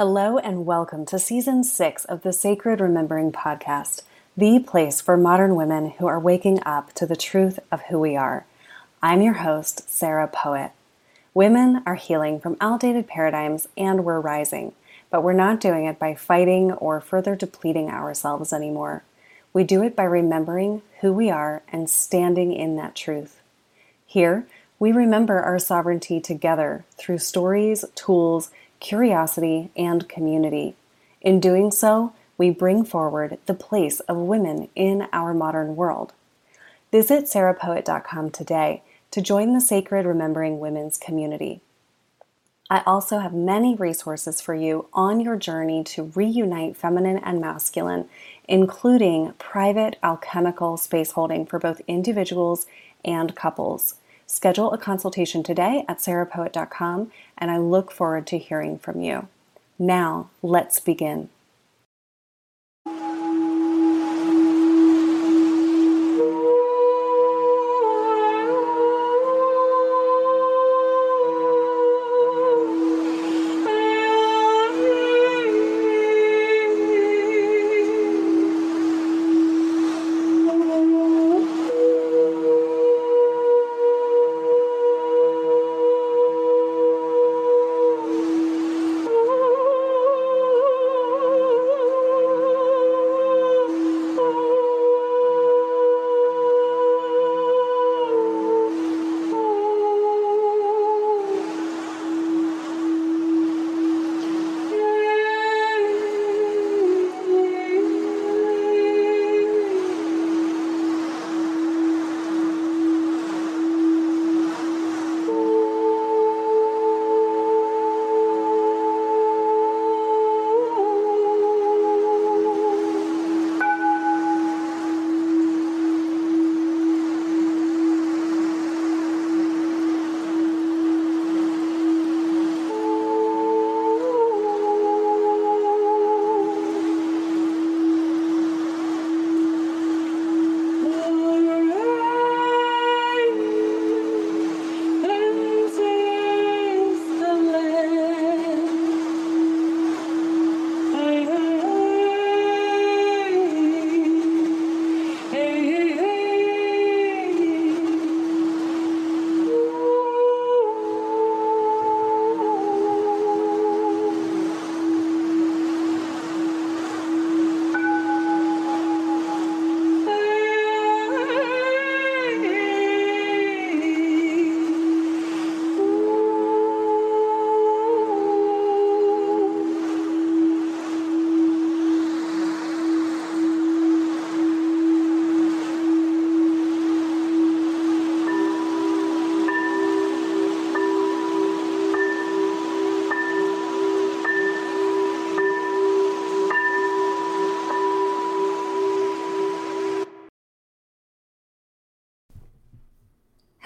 Hello, and welcome to season six of the Sacred Remembering podcast, the place for modern women who are waking up to the truth of who we are. I'm your host, Sarah Poet. Women are healing from outdated paradigms and we're rising, but we're not doing it by fighting or further depleting ourselves anymore. We do it by remembering who we are and standing in that truth. Here, we remember our sovereignty together through stories, tools, curiosity, and community. In doing so, we bring forward the place of women in our modern world. Visit sarahpoet.com today to join the Sacred Remembering Women's community. I also have many resources for you on your journey to reunite feminine and masculine, including private alchemical space holding for both individuals and couples. Schedule a consultation today at sarahpoet.com, and I look forward to hearing from you. Now, let's begin.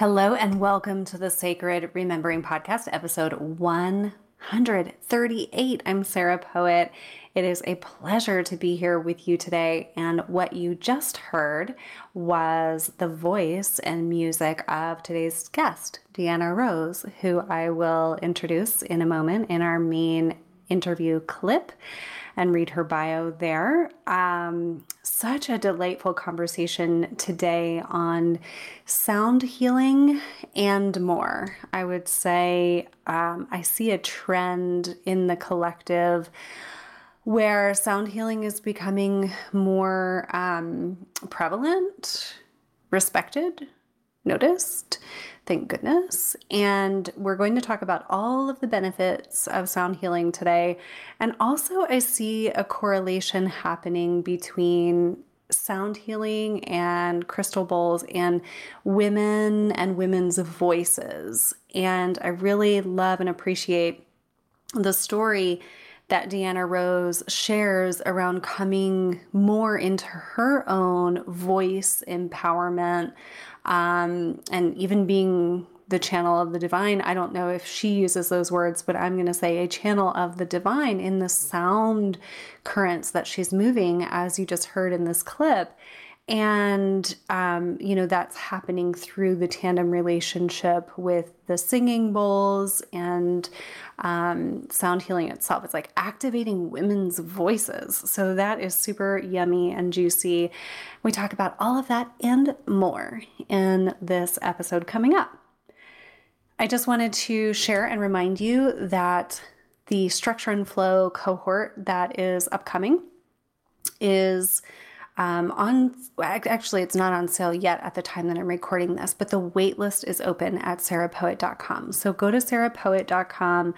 Hello, and welcome to the Sacred Remembering Podcast, episode 138. I'm Sarah Poet. It is a pleasure to be here with you today. And what you just heard was the voice and music of today's guest, Deanna Rose, who I will introduce in a moment in our main interview clip and read her bio there. Um, such a delightful conversation today on sound healing and more. I would say um, I see a trend in the collective where sound healing is becoming more um, prevalent, respected, noticed. Thank goodness. And we're going to talk about all of the benefits of sound healing today. And also, I see a correlation happening between sound healing and crystal bowls and women and women's voices. And I really love and appreciate the story that Deanna Rose shares around coming more into her own voice empowerment um, and even being the channel of the divine. I don't know if she uses those words, but I'm going to say a channel of the divine in the sound currents that she's moving, as you just heard in this clip. And, um, you know, that's happening through the tandem relationship with the singing bowls and um, sound healing itself. It's like activating women's voices. So that is super yummy and juicy. We talk about all of that and more in this episode coming up. I just wanted to share and remind you that the structure and flow cohort that is upcoming is um, on actually it's not on sale yet at the time that i'm recording this but the waitlist is open at sarahpoet.com so go to sarahpoet.com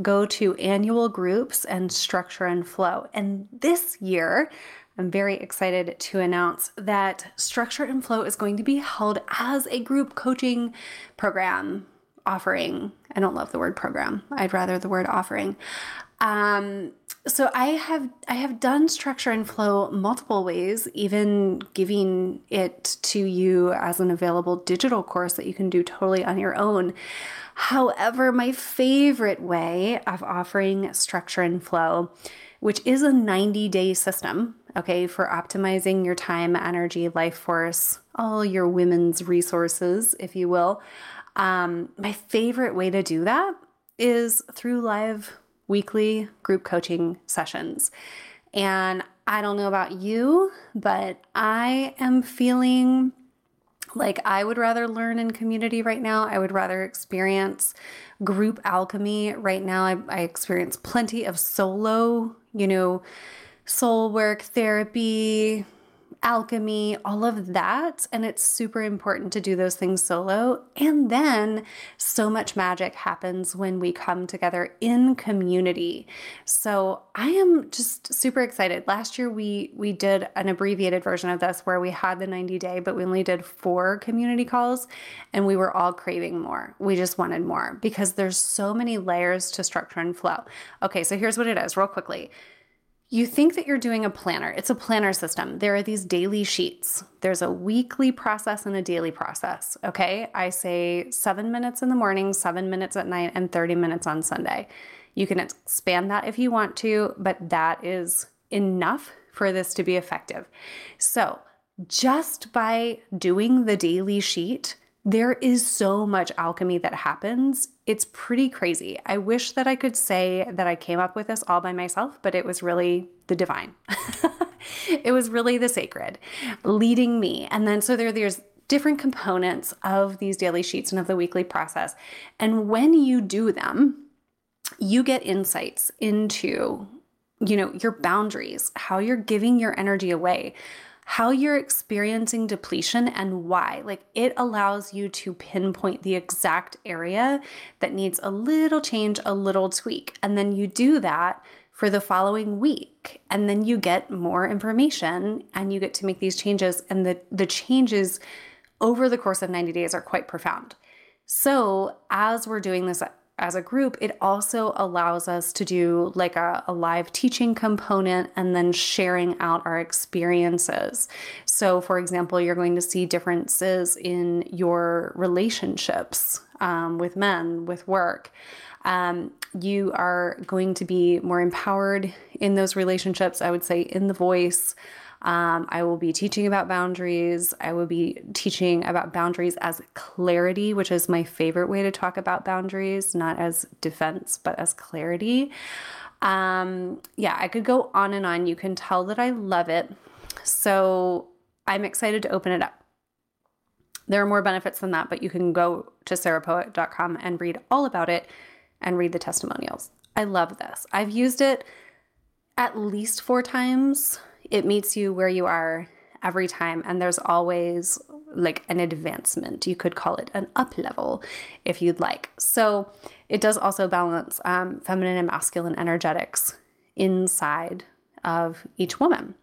go to annual groups and structure and flow and this year I'm very excited to announce that Structure and Flow is going to be held as a group coaching program offering. I don't love the word program. I'd rather the word offering. Um, so I have I have done structure and flow multiple ways, even giving it to you as an available digital course that you can do totally on your own. However, my favorite way of offering structure and flow, which is a 90 day system, okay, for optimizing your time, energy, life force, all your women's resources, if you will. Um, my favorite way to do that is through live weekly group coaching sessions. And I don't know about you, but I am feeling like I would rather learn in community right now. I would rather experience group alchemy right now. I, I experience plenty of solo, you know, soul work therapy, alchemy, all of that. And it's super important to do those things solo. And then so much magic happens when we come together in community. So I am just super excited. Last year we we did an abbreviated version of this where we had the 90 day, but we only did four community calls and we were all craving more. We just wanted more because there's so many layers to structure and flow. Okay, so here's what it is, real quickly. You think that you're doing a planner. It's a planner system. There are these daily sheets. There's a weekly process and a daily process. Okay. I say seven minutes in the morning, seven minutes at night, and 30 minutes on Sunday. You can expand that if you want to, but that is enough for this to be effective. So, just by doing the daily sheet, there is so much alchemy that happens. It's pretty crazy. I wish that I could say that I came up with this all by myself, but it was really the divine. it was really the sacred leading me. And then so there there's different components of these daily sheets and of the weekly process. And when you do them, you get insights into you know your boundaries, how you're giving your energy away how you're experiencing depletion and why. Like it allows you to pinpoint the exact area that needs a little change, a little tweak. And then you do that for the following week. And then you get more information and you get to make these changes. And the, the changes over the course of 90 days are quite profound. So, as we're doing this as a group, it also allows us to do like a, a, live teaching component and then sharing out our experiences. So, for example, you're going to see differences in your relationships um, with men, with work. Um, you are going to be more empowered in those relationships, I would say, in the voice. Um, I will be teaching about boundaries. I will be teaching about boundaries as clarity, which is my favorite way to talk about boundaries, not as defense, but as clarity. Um, yeah, I could go on and on. You can tell that I love it. So I'm excited to open it up. There are more benefits than that, but you can go to sarahpoet.com and read all about it and read the testimonials. I love this. I've used it at least four times it meets you where you are every time and there's always like an advancement. You could call it an up level if you'd like. So it does also balance um, feminine and masculine energetics inside of each woman.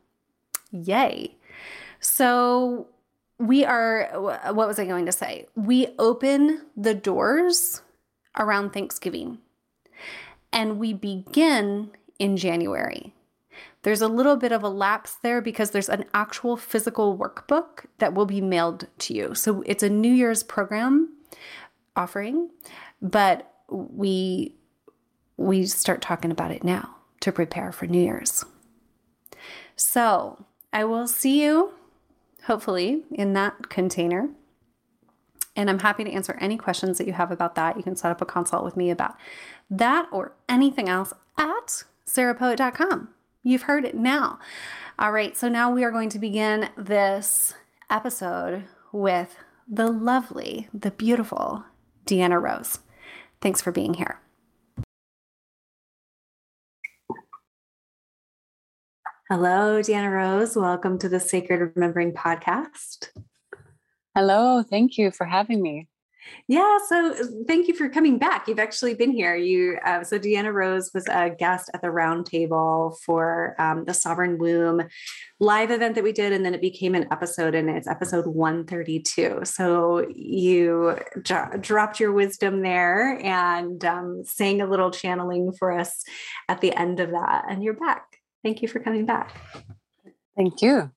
Yay. So we are what was i going to say? We open the doors around thanksgiving and we begin in january there's a little bit of a lapse there because there's an actual physical workbook that will be mailed to you. So it's a New Year's program offering, but we we start talking about it now to prepare for New Year's. So, I will see you hopefully, in that container. And I'm happy to answer any questions that you have about that. You can set up a consult with me about that or anything else at sarahpoet.com. You've heard it now. All right, so now we are going to begin this episode with the lovely, the beautiful Deanna Rose. Thanks for being here. Hello, Deanna Rose. Welcome to the Sacred Remembering podcast. Hello, thank you for having me. Yeah, so uh, thank you for coming back. You've actually been here. You uh, so Deanna Rose was a guest at the roundtable for um, the Sovereign Womb live event that we did, and then it became an episode, and it's episode one thirty two. So you dro- dropped your wisdom there and um, sang a little channeling for us at the end of that, and you're back. Thank you for coming back. Thank you.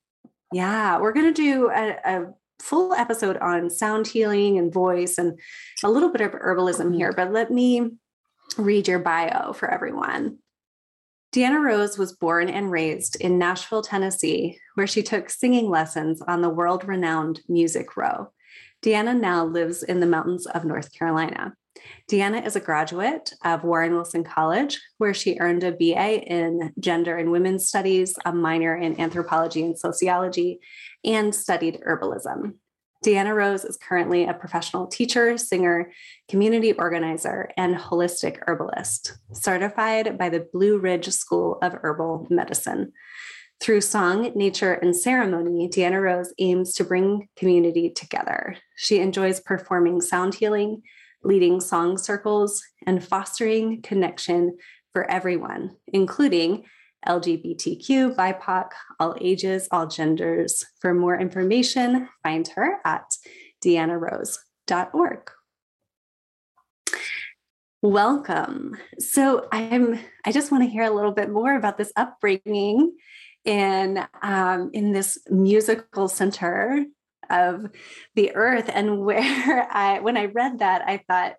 Yeah, we're going to do a, a, full episode on sound healing and voice and a little bit of herbalism here, but let me read your bio for everyone. Deanna Rose was born and raised in Nashville, Tennessee, where she took singing lessons on the world renowned Music Row. Deanna now lives in the mountains of North Carolina. Deanna is a graduate of Warren Wilson College, where she earned a BA in Gender and Women's Studies, a minor in Anthropology and Sociology, and studied herbalism. Deanna Rose is currently a professional teacher, singer, community organizer, and holistic herbalist, certified by the Blue Ridge School of Herbal Medicine. Through song, nature, and ceremony, Deanna Rose aims to bring community together. She enjoys performing sound healing, leading song circles, and fostering connection for everyone, including LGBTQ, BIPOC, all ages, all genders. For more information, find her at deannarose.org. Welcome. So I'm I just want to hear a little bit more about this upbringing in um, in this musical center of the earth and where I when I read that I thought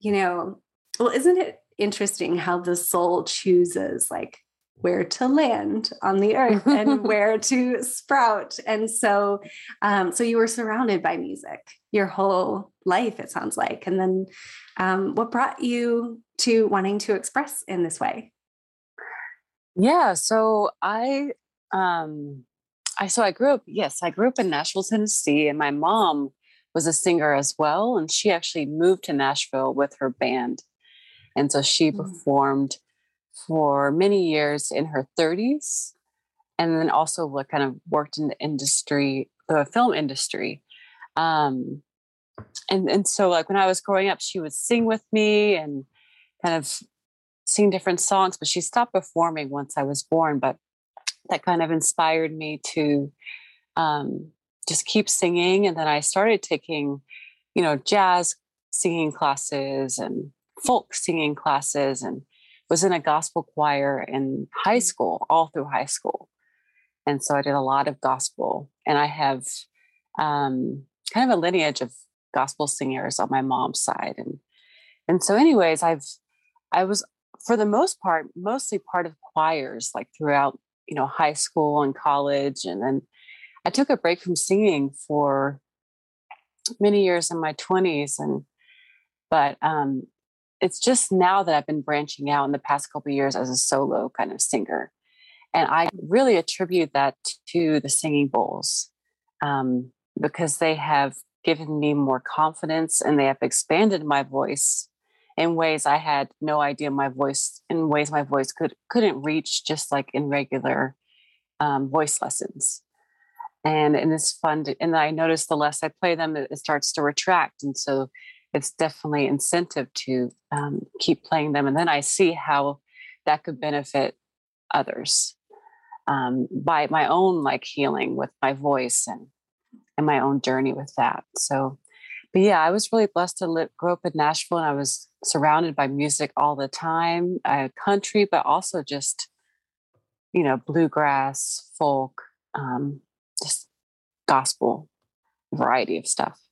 you know well isn't it interesting how the soul chooses like where to land on the earth and where to sprout? And so um, so you were surrounded by music your whole life it sounds like. And then um, what brought you to wanting to express in this way? Yeah so i um I so I grew up, yes, I grew up in Nashville, Tennessee, and my mom was a singer as well. And she actually moved to Nashville with her band. And so she mm-hmm. performed for many years in her 30s and then also what kind of worked in the industry, the film industry. Um, and and so like when I was growing up, she would sing with me and kind of sing different songs, but she stopped performing once I was born. But that kind of inspired me to um, just keep singing. And then I started taking, you know, jazz singing classes and folk singing classes and was in a gospel choir in high mm. school, all through high school. And so I did a lot of gospel. And I have um, kind of a lineage of gospel singers on my mom's side. And and so anyways, I've I was for the most part mostly part of choirs like throughout you know high school and college and then i took a break from singing for many years in my 20s and but um it's just now that i've been branching out in the past couple years as a solo kind of singer and i really attribute that to the singing bowls um, because they have given me more confidence and they have expanded my voice in ways I had no idea my voice in ways my voice could couldn't reach just like in regular um, voice lessons. And and it's fun to, and I notice the less I play them, it, it, starts to retract. And so it's definitely incentive to um, keep playing them. And then I see how that could benefit others um, by my own like healing with my voice and and my own journey with that. So but yeah, I was really blessed to live, grow up in Nashville, and I was surrounded by music all the time. Had country, but also just you know bluegrass, folk, um, just gospel, variety of stuff.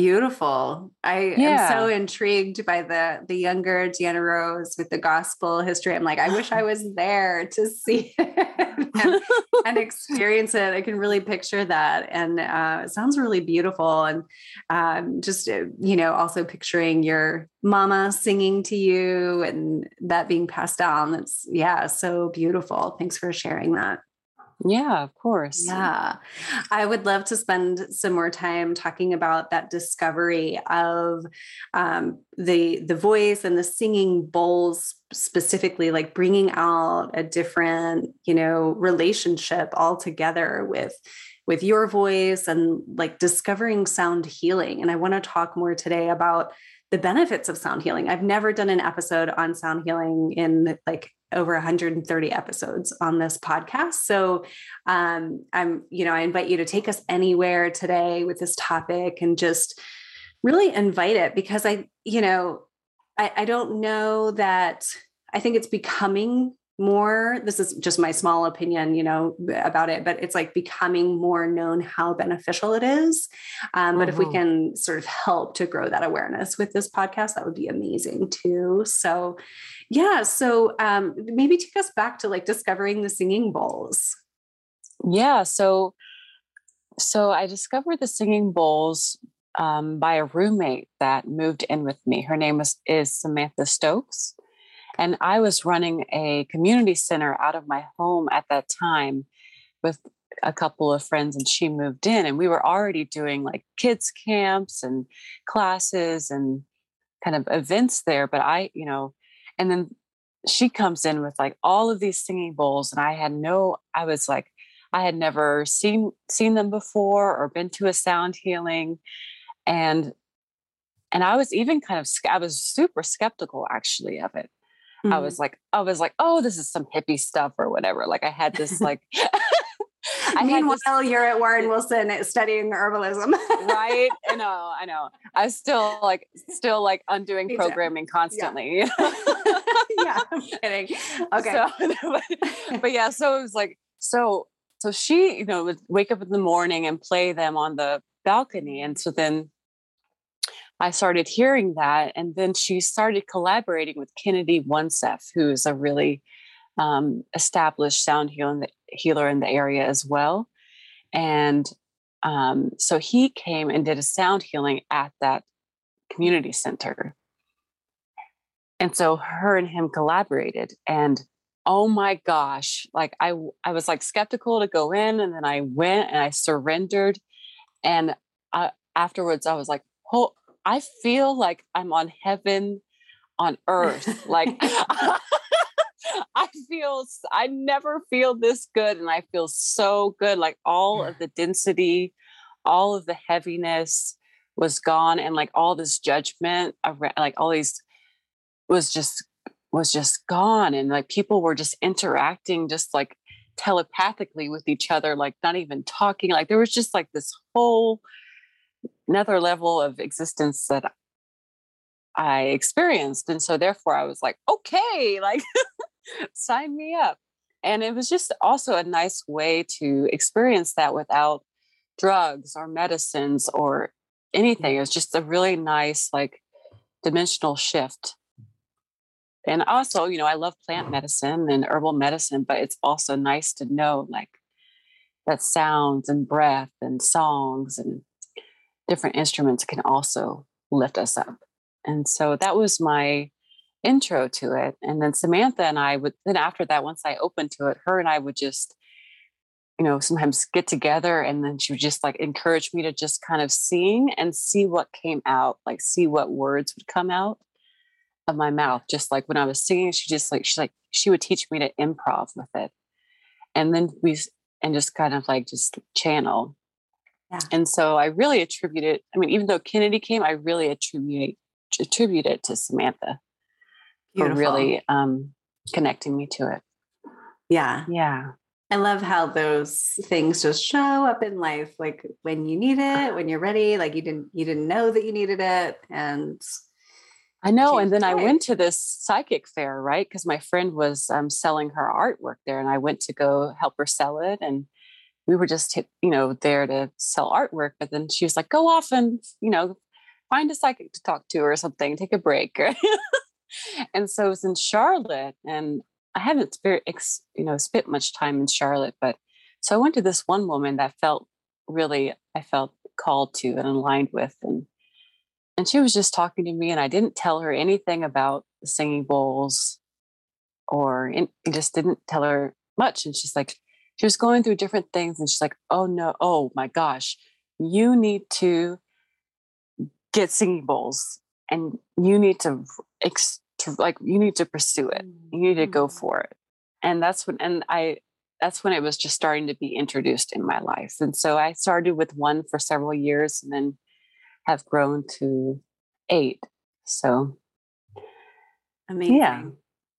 Beautiful. I yeah. am so intrigued by the the younger Deanna Rose with the gospel history. I'm like, I wish I was there to see it and, and, experience it. I can really picture that, and uh, it sounds really beautiful. And um, just uh, you know, also picturing your mama singing to you and that being passed down. That's yeah, so beautiful. Thanks for sharing that. Yeah, of course. Yeah. I would love to spend some more time talking about that discovery of um, the the voice and the singing bowls specifically like bringing out a different, you know, relationship altogether with with your voice and like discovering sound healing. And I want to talk more today about the benefits of sound healing. I've never done an episode on sound healing in like over 130 episodes on this podcast. So um, I'm, you know, I invite you to take us anywhere today with this topic and just really invite it because I, you know, I, I don't know that I think it's becoming more this is just my small opinion you know about it but it's like becoming more known how beneficial it is um, but mm-hmm. if we mm-hmm. can sort of help to grow that awareness with this podcast that would be amazing too so yeah so um, maybe take us back to like discovering the singing bowls yeah so so i discovered the singing bowls um, by a roommate that moved in with me her name was is samantha stokes and I was running a community center out of my home at that time with a couple of friends, and she moved in, and we were already doing like kids' camps and classes and kind of events there. But I, you know, and then she comes in with like all of these singing bowls, and I had no, I was like, I had never seen seen them before or been to a sound healing, and and I was even kind of I was super skeptical actually of it mm-hmm. I was like, I was like, oh, this is some hippie stuff or whatever. Like I had this like I Meanwhile, this, you're at Warren Wilson studying herbalism. right. I know. I know. I still like, still like undoing programming constantly. Yeah. yeah. I'm kidding. Okay. So, but, but yeah, so it was like, so, so she, you know, would wake up in the morning and play them on the balcony. And so then I started hearing that. And then she started collaborating with Kennedy Oneseff, who is a really um, established sound healer, healer in the area as well. And um, so he came and did a sound healing at that community center. And so her and him collaborated. And oh my gosh, like I, I was like skeptical to go in. And then I went and I surrendered. And I, afterwards, I was like, oh, I feel like I'm on heaven on earth. like I feel I never feel this good and I feel so good like all of the density, all of the heaviness was gone and like all this judgment around like all these was just was just gone and like people were just interacting just like telepathically with each other like not even talking like there was just like this whole another level of existence that I experienced. And so therefore I was like, okay, like sign me up. And it was just also a nice way to experience that without drugs or medicines or anything. It was just a really nice, like, dimensional shift. And also, you know, I love plant medicine and herbal medicine, but it's also nice to know, like, that sounds and breath and songs and different instruments can also lift us up. And so that was my intro to it. And then Samantha and I would, then after that, once I opened to it, her and I would just, you know, sometimes get together and then she would just like encourage me to just kind of sing and see what came out, like see what words would come out of my mouth. Just like when I was singing, she just like, she's like, she would teach me to improv with it. And then we, and just kind of like just channel. Yeah. And so I really attribute it. I mean, even though Kennedy came, I really attribute attribute it to Samantha Beautiful. for really um, connecting me to it. Yeah. Yeah. I love how those things just show up in life, like when you need it, when you're ready, like you didn't you didn't know that you needed it, and I know. And then I went to this psychic fair, right? Because my friend was um, selling her artwork there, and I went to go help her sell it, and we were just you know there to sell artwork but then she was like go off and you know find a psychic to talk to or something, take a break. and so it was in Charlotte, and I haven't you know, spent much time in Charlotte, but so I went to this one woman that felt really, I felt called to and aligned with, and and she was just talking to me, and I didn't tell her anything about the singing bowls, or in, just didn't tell her much, and she's like, she was going through different things, and she's like, oh no, oh my gosh, you need to get singing bowls and you need to, ex- to like you need to pursue it. You need to go mm-hmm. for it. And that's when and i that's when it was just starting to be introduced in my life. And so i started with one for several years and then have grown to eight. So amazing. Yeah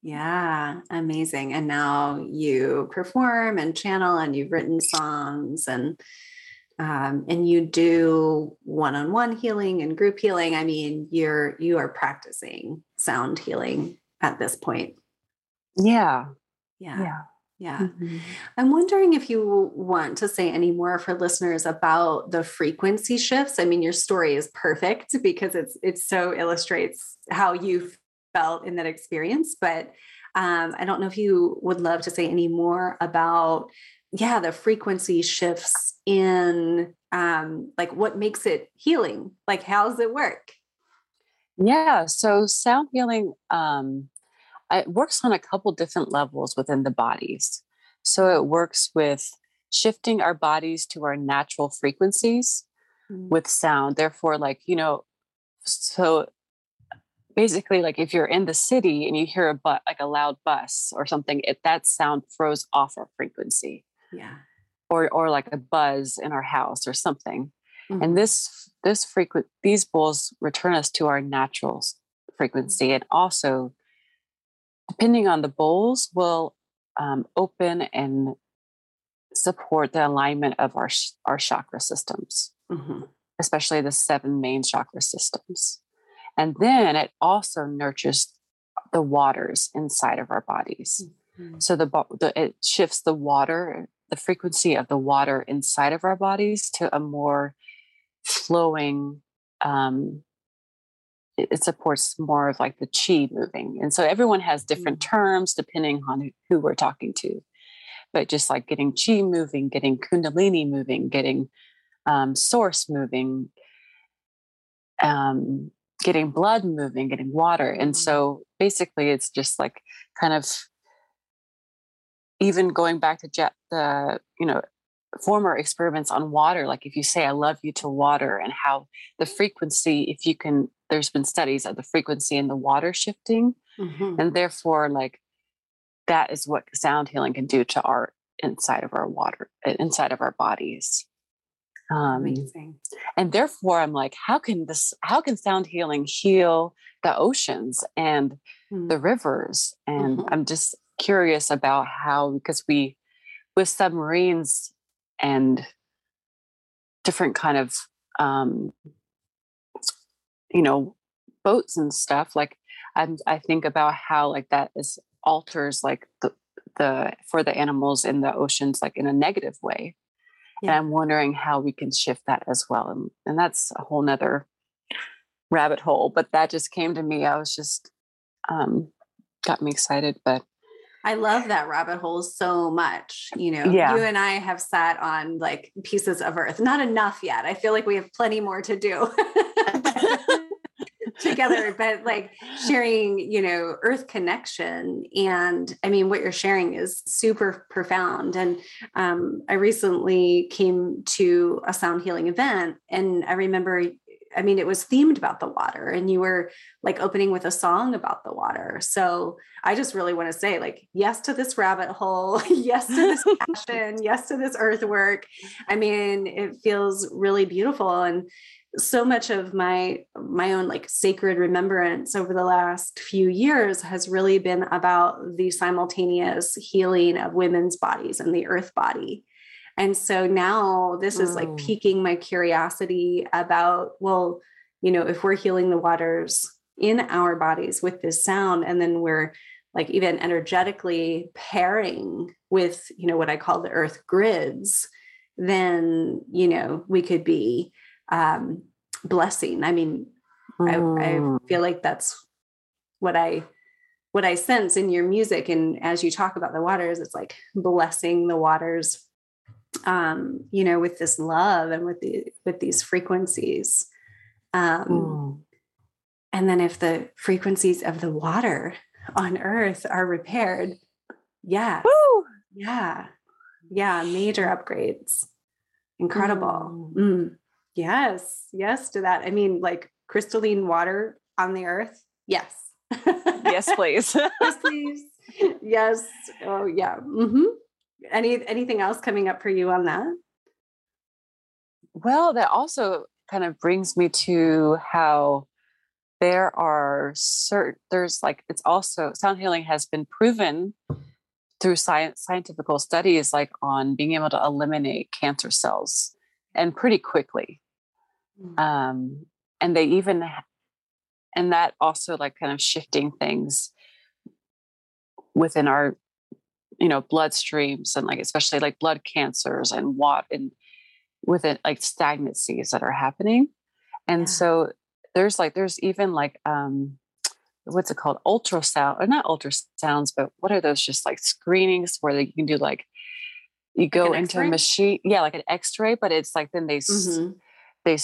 yeah, amazing. And now you perform and channel and you've written songs and um, and you do one-on-one healing and group healing i mean you're you are practicing sound healing at this point yeah yeah yeah yeah. Mm-hmm. I'm wondering if you want to say any more for listeners about the frequency shifts. I mean, your story is perfect because it's it so illustrates how you felt in that experience. But um, I don't know if you would love to say any more about yeah the frequency shifts in um like what makes it healing like how does it work yeah so sound healing um it works on a couple different levels within the bodies so it works with shifting our bodies to our natural frequencies mm-hmm. with sound therefore like you know so basically like if you're in the city and you hear a but like a loud bus or something it that sound throws off our frequency yeah or or like a buzz in our house or something mm-hmm. and this this frequent these bowls return us to our natural frequency and also depending on the bowls will um, open and support the alignment of our our chakra systems mm-hmm. especially the seven main chakra systems and then it also nurtures the waters inside of our bodies mm-hmm. so the, the it shifts the water the frequency of the water inside of our bodies to a more flowing um, it, supports more of like the chi moving and so everyone has different mm-hmm. terms depending on who, who we're talking to but just like getting chi moving getting kundalini moving getting um, source moving um, getting blood moving getting water and mm-hmm. so basically it's just like kind of even going back to jet, the you know former experiments on water like if you say i love you to water and how the frequency if you can there's been studies of the frequency in the water shifting mm-hmm. and therefore like that is what sound healing can do to our inside of our water inside of our bodies um, Amazing. and therefore i'm like how can this how can sound healing heal the oceans and mm-hmm. the rivers and mm-hmm. i'm just curious about how because we with submarines and different kind of um, you know boats and stuff like I'm, i think about how like that is alters like the the for the animals in the oceans like in a negative way yeah. and i'm wondering how we can shift that as well and, and that's a whole nother rabbit hole but that just came to me i was just um got me excited but I love that rabbit hole so much. You know, yeah. you and I have sat on like pieces of earth, not enough yet. I feel like we have plenty more to do together, but like sharing, you know, earth connection. And I mean, what you're sharing is super profound. And um, I recently came to a sound healing event and I remember I mean, it was themed about the water, and you were like opening with a song about the water. So I just really want to say, like, yes to this rabbit hole, yes to this passion, yes to this earthwork. I mean, it feels really beautiful. And so much of my my own like sacred remembrance over the last few years has really been about the simultaneous healing of women's bodies and the earth body. And so now this is like piquing my curiosity about, well, you know, if we're healing the waters in our bodies with this sound, and then we're like even energetically pairing with, you know, what I call the earth grids, then, you know, we could be um, blessing. I mean, mm. I, I mm. feel like that's what I what I sense in your music. And as you talk about the waters, it's like blessing the waters, um, you know, with this love and with the with these frequencies. Um, mm. And then if the frequencies of the water on earth are repaired, yeah, yeah, yeah, major upgrades. Incredible. Mm. Mm. Yes, yes to that. I mean, like crystalline water on the earth. Yes. yes, please. yes, please. Yes. Oh, yeah. Mm-hmm. Any anything else coming up for you on that? Well, that also kind of brings me to how there are certain there's like it's also sound healing has been proven through science scientific studies like on being able to eliminate cancer cells and pretty quickly mm. um, and they even and that also like kind of shifting things within our you know bloodstreams and like especially like blood cancers and what and within like stagnancies that are happening and yeah. so there's like there's even like um what's it called ultrasound or not ultrasounds but what are those just like screenings where they, you can do like you go like into a machine yeah like an x-ray but it's like then they mm-hmm. they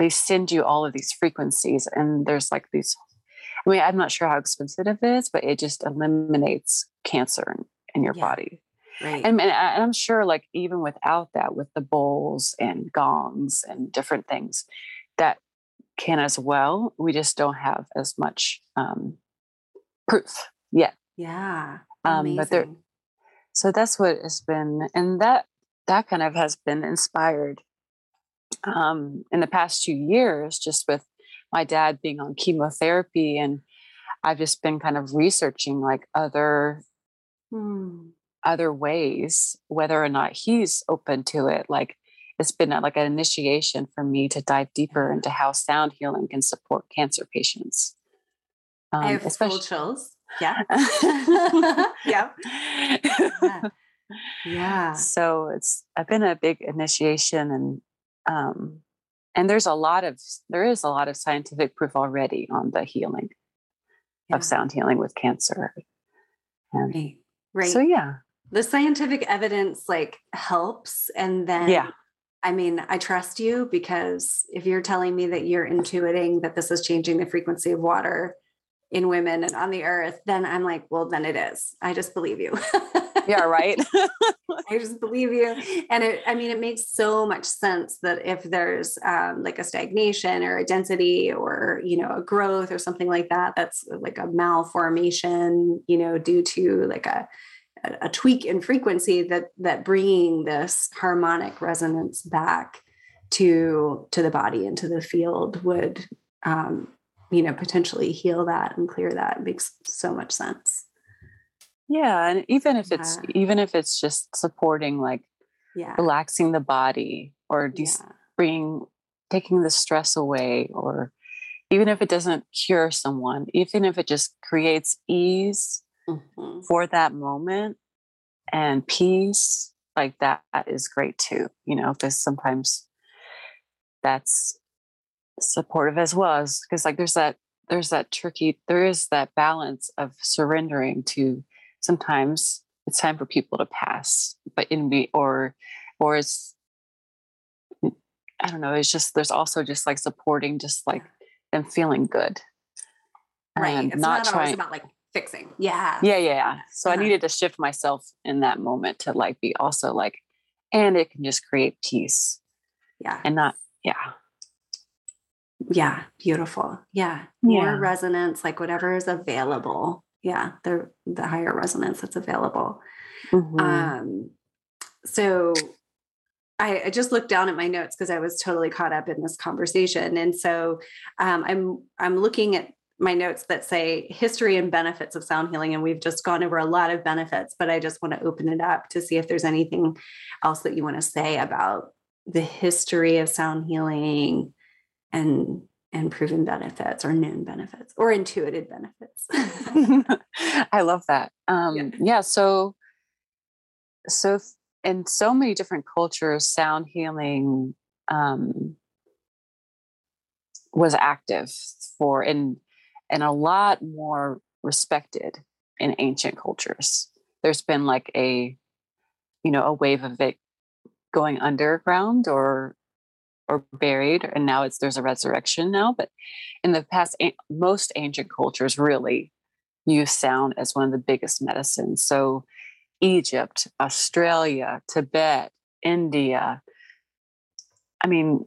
they send you all of these frequencies and there's like these i mean i'm not sure how expensive it is but it just eliminates cancer in, in your yeah. body right and, and i'm sure like even without that with the bowls and gongs and different things that can as well. We just don't have as much um, proof yet. Yeah. Um, but there, so that's what it's been, and that that kind of has been inspired um, in the past two years, just with my dad being on chemotherapy, and I've just been kind of researching like other hmm. other ways, whether or not he's open to it, like it's been like an initiation for me to dive deeper into how sound healing can support cancer patients. Um, I have especially- chills. Yeah. yeah. yeah. Yeah. So it's I've been a big initiation and um and there's a lot of there is a lot of scientific proof already on the healing yeah. of sound healing with cancer. And right. right. So yeah. The scientific evidence like helps and then yeah. I mean, I trust you because if you're telling me that you're intuiting that this is changing the frequency of water in women and on the earth, then I'm like, well, then it is. I just believe you. yeah, right. I just believe you. And it, I mean, it makes so much sense that if there's um, like a stagnation or a density or, you know, a growth or something like that, that's like a malformation, you know, due to like a, a, tweak in frequency that that bringing this harmonic resonance back to to the body and to the field would um, you know potentially heal that and clear that it makes so much sense yeah and even if it's yeah. even if it's just supporting like yeah relaxing the body or just yeah. bringing taking the stress away or even if it doesn't cure someone even if it just creates ease mm-hmm. for that moment and peace like that, that is great too you know because sometimes that's supportive as well as because like there's that there's that tricky there is that balance of surrendering to sometimes it's time for people to pass but in me or or it's i don't know it's just there's also just like supporting just like them feeling good right and it's not, not trying about like fixing. Yeah. Yeah, yeah. So uh-huh. I needed to shift myself in that moment to like be also like, and it can just create peace. Yeah. And not, yeah. Yeah. Beautiful. Yeah. More yeah. resonance, like whatever is available. Yeah. The the higher resonance that's available. Mm-hmm. Um so I, I, just looked down at my notes because I was totally caught up in this conversation. And so um, I'm I'm looking at my notes that say history and benefits of sound healing. And we've just gone over a lot of benefits, but I just want to open it up to see if there's anything else that you want to say about the history of sound healing and and proven benefits or known benefits or intuited benefits. I love that. Um, yeah. yeah. So, so in so many different cultures, sound healing um, was active for and and a lot more respected in ancient cultures. There's been like a you know a wave of it going underground or or buried and now it's there's a resurrection now but in the past most ancient cultures really use sound as one of the biggest medicines so egypt australia tibet india i mean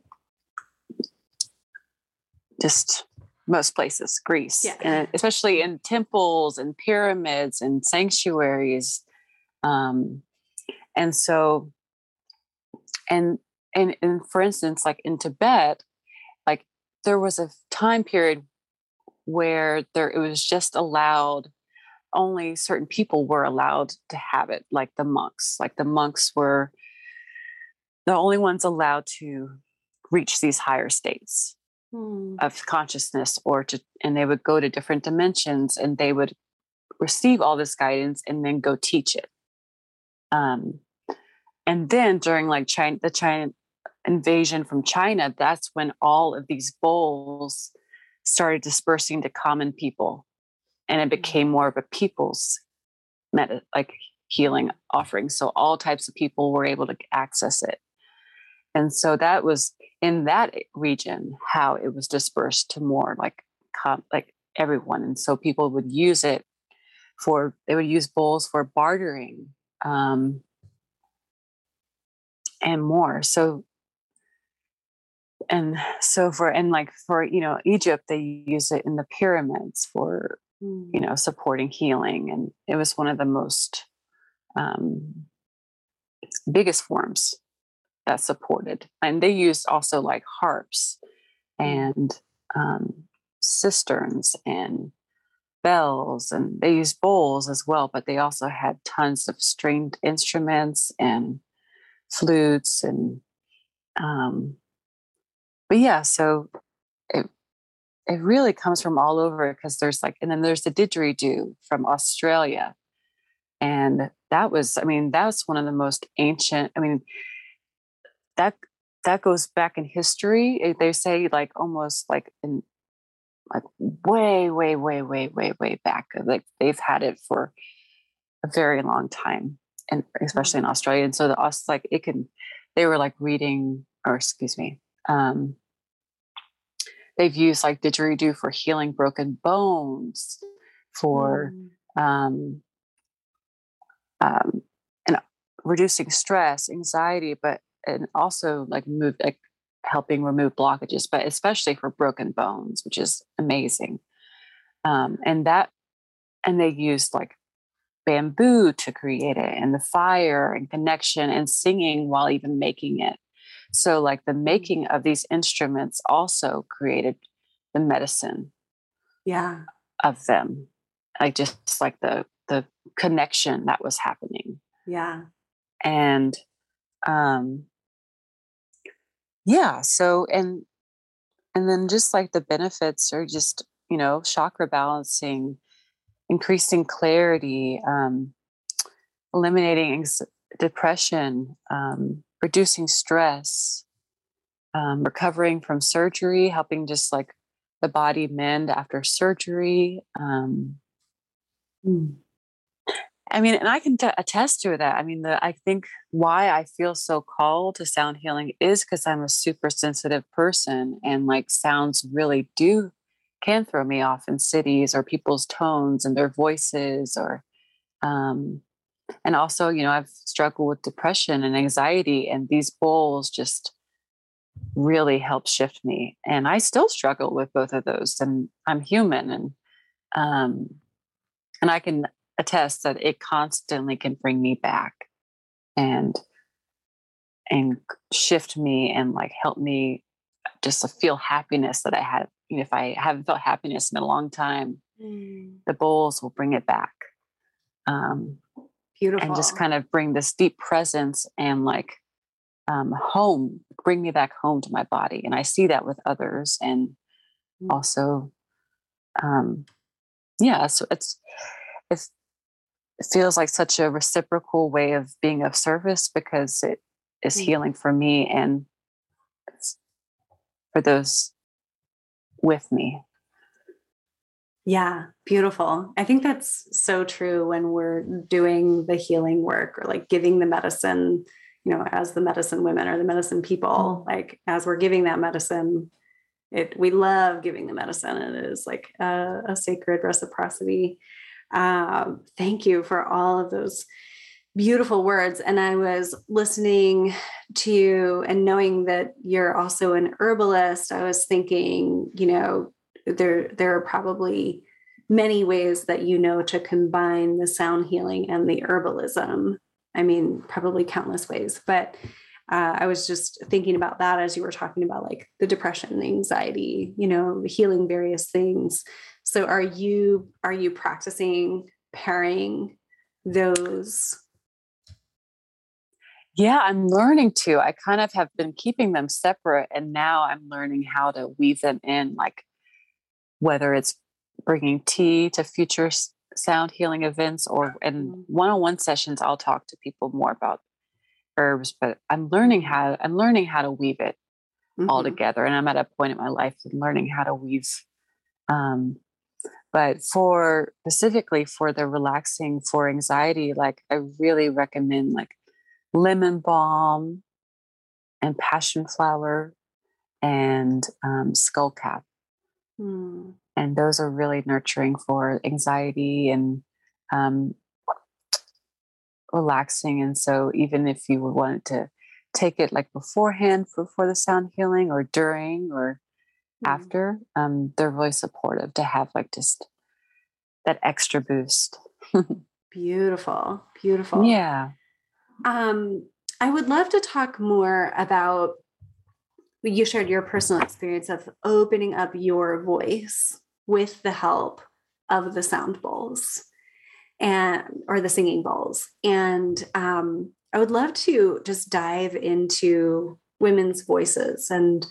just most places greece yeah. and especially in temples and pyramids and sanctuaries um, and so and and and for instance like in tibet like there was a time period where there it was just allowed only certain people were allowed to have it like the monks like the monks were the only ones allowed to reach these higher states hmm. of consciousness or to and they would go to different dimensions and they would receive all this guidance and then go teach it um and then during like china the china invasion from China, that's when all of these bowls started dispersing to common people. And it became more of a people's meta, like healing offering. So all types of people were able to access it. And so that was in that region how it was dispersed to more like like everyone. And so people would use it for they would use bowls for bartering um, and more. So and so for and like for you know egypt they use it in the pyramids for you mm. know supporting healing and it was one of the most um, biggest forms that supported and they used also like harps mm. and um, sistrums and bells and they used bowls as well but they also had tons of stringed instruments and flutes and um, but yeah, so it it really comes from all over because there's like, and then there's the didgeridoo from Australia, and that was, I mean, that's one of the most ancient. I mean, that that goes back in history. Eh, they say like almost like in like way, way, way, way, way, way back. Like they've had it for a very long time, and especially in mm-hmm. Australia. And so the us like it can, they were like reading, or excuse me, um, they've used like didgeridoo for healing broken bones, for mm. um, um, and reducing stress, anxiety, but and also like move like helping remove blockages, but especially for broken bones, which is amazing. Um, and that and they used like bamboo to create it and the fire and connection and singing while even making it so, like the making of these instruments also created the medicine. Yeah. Of them, like just like the the connection that was happening. Yeah. And um yeah, so and and then just like the benefits are just, you know, chakra balancing, increasing clarity, um, eliminating depression, um, reducing stress, um, recovering from surgery, helping just like the body mend after surgery. Um, hmm. I mean, and I can t- attest to that. I mean, the, I think why I feel so called to sound healing is because I'm a super sensitive person, and like sounds really do can throw me off in cities or people's tones and their voices or um, and also you know i've struggled with depression and anxiety and these bowls just really help shift me and i still struggle with both of those and i'm human and um and i can attest that it constantly can bring me back and and shift me and like help me just to feel happiness that i had you know, if i haven't felt happiness in a long time mm. the bowls will bring it back um Beautiful. And just kind of bring this deep presence and like um, home, bring me back home to my body. And I see that with others. And mm. also, um, yeah, so it's, it's, it feels like such a reciprocal way of being of service because it is mm. healing for me and for those with me. Yeah, beautiful. I think that's so true when we're doing the healing work or like giving the medicine, you know, as the medicine women or the medicine people, mm. like as we're giving that medicine, it we love giving the medicine. It is like a, a sacred reciprocity. Um, thank you for all of those beautiful words. And I was listening to you and knowing that you're also an herbalist, I was thinking, you know, there there are probably many ways that you know to combine the sound healing and the herbalism. I mean, probably countless ways, but uh, I was just thinking about that as you were talking about like the depression, the anxiety, you know, healing various things. So, are you are you practicing pairing those? Yeah, I'm learning to. I kind of have been keeping them separate, and now I'm learning how to weave them in, like whether it's bringing tea to future sound healing events or in mm-hmm. one-on-one sessions i'll talk to people more about herbs but i'm learning how i'm learning how to weave it mm-hmm. all together and i'm at a point in my life in learning how to weave um, but for specifically for the relaxing for anxiety like i really recommend like lemon balm and passion flower and um, skullcap Mm. And those are really nurturing for anxiety and um, relaxing. And so, even if you wanted to take it like beforehand for, for the sound healing or during or mm. after, um, they're really supportive to have like just that extra boost. beautiful, beautiful. Yeah. Um, I would love to talk more about you shared your personal experience of opening up your voice with the help of the sound bowls and or the singing bowls and um, i would love to just dive into women's voices and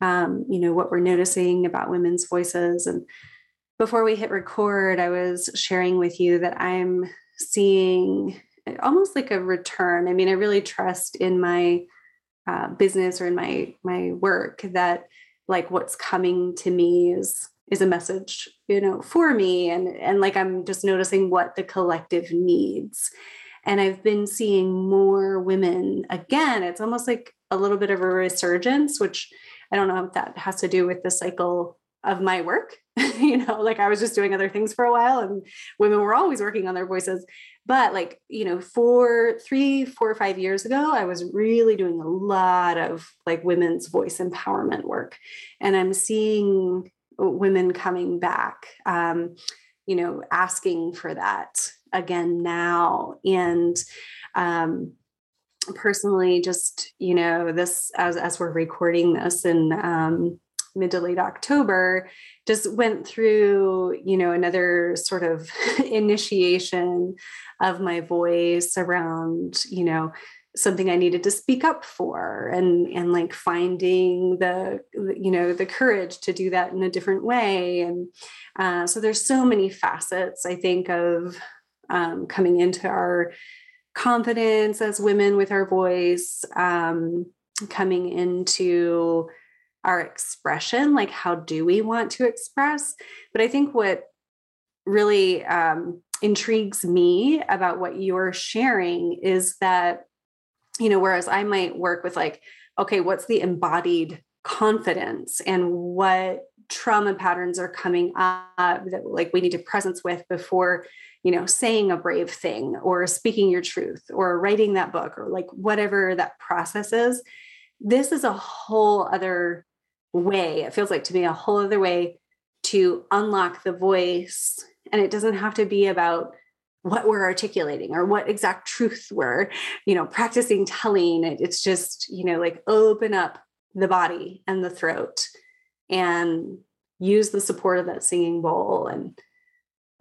um, you know what we're noticing about women's voices. And before we hit record i was sharing with you that i'm seeing almost like a return. I mean i really trust in my uh, business or in my my work that like what's coming to me is is a message you know for me. And and like i'm just noticing what the collective needs. And i've been seeing more women again. It's almost like a little bit of a resurgence which i don't know if that has to do with the cycle of my work. You know like i was just doing other things for a while and women were always working on their voices but like you know four three four or five years ago i was really doing a lot of like women's voice empowerment work. And i'm seeing women coming back um, you know asking for that again now. And um, personally just you know this as as we're recording this and um, mid to late October, just went through, you know, another sort of initiation of my voice around, you know, something I needed to speak up for and and like finding the you know the courage to do that in a different way. And uh, so there's so many facets I think of um, coming into our confidence as women with our voice um, coming into our expression like how do we want to express? But i think what really um, intrigues me about what you're sharing is that you know whereas i might work with like okay what's the embodied confidence and what trauma patterns are coming up that like we need to presence with before you know saying a brave thing or speaking your truth or writing that book or like whatever that process is this is a whole other way. It feels like to me a whole other way to unlock the voice. And it doesn't have to be about what we're articulating or what exact truth we're, you know, practicing telling. It's just, you know, like open up the body and the throat and use the support of that singing bowl and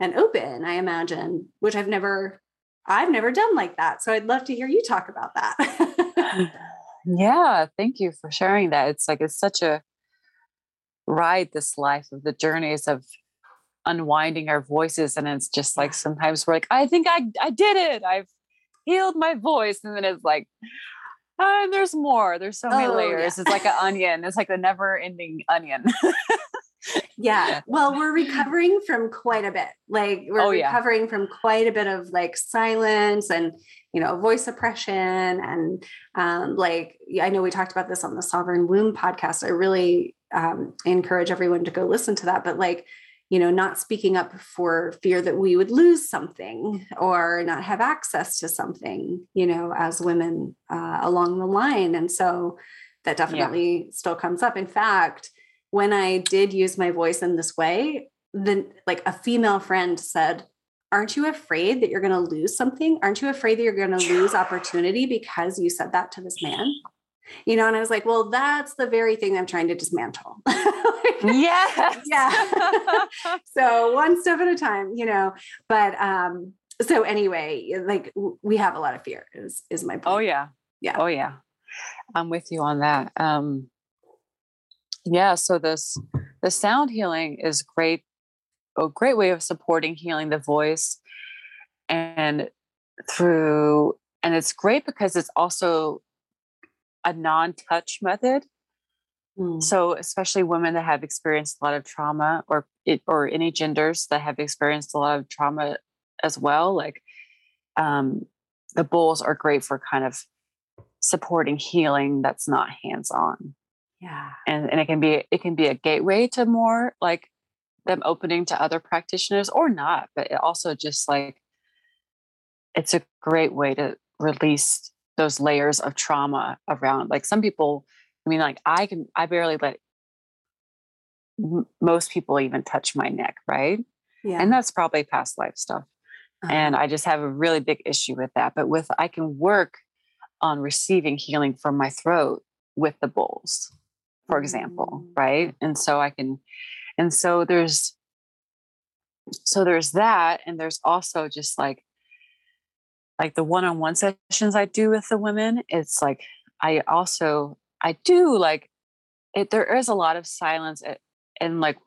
and open, I imagine, which I've never I've never done like that. So I'd love to hear you talk about that. yeah, thank you for sharing that. It's like it's such a ride this life of the journeys of unwinding our voices and it's just like sometimes we're like i think i i did it i've healed my voice and then it's like oh, there's more there's so many oh, layers yeah. it's like an onion it's like a never ending onion yeah. Well, we're recovering from quite a bit. Like we're oh, recovering yeah. from quite a bit of like silence and you know voice oppression and um, like I know we talked about this on the Sovereign Womb podcast. I really um, encourage everyone to go listen to that. But like you know, not speaking up for fear that we would lose something or not have access to something, you know, as women uh, along the line. And so that definitely yeah. still comes up. In fact, when I did use my voice in this way, then like a female friend said, Aren't you afraid that you're going to lose something? Aren't you afraid that you're going to lose opportunity because you said that to this man? You know, and I was like, well, that's the very thing I'm trying to dismantle. yes. yeah. so one step at a time, you know. But um, so anyway, like we have a lot of fear is is my oh, point. Oh yeah. Yeah. Oh yeah. I'm with you on that. Um, yeah, so this the sound healing is great, a great way of supporting healing the voice, and through and it's great because it's also a non-touch method. Mm. So especially women that have experienced a lot of trauma, or it, or any genders that have experienced a lot of trauma as well, like um, the bowls are great for kind of supporting healing that's not hands on. Yeah. And and it can be it can be a gateway to more like them opening to other practitioners or not, but it also just like it's a great way to release those layers of trauma around like some people I mean like I can I barely let m- most people even touch my neck, right? Yeah. And that's probably past life stuff. Uh-huh. And I just have a really big issue with that. But with I can work on receiving healing from my throat with the bowls, for example, mm. right? And so I can, and so there's, so there's that, and there's also just like, like the one-on-one sessions I do with the women. It's like I also I do like it. There is a lot of silence and like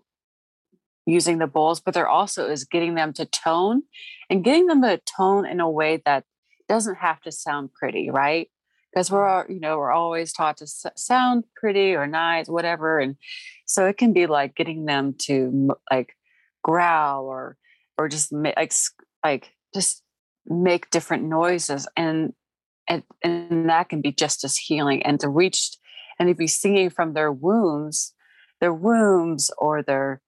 using the bowls, but there also is getting them to tone and getting them to tone in a way that doesn't have to sound pretty, right? Because we're mm. all, you know, we're always taught to sound pretty or nice, whatever. And so it can be like getting them to like growl or, or just like, like just make different noises. And, and, and that can be just as healing and to reach and to be singing from their wounds, their wombs or their,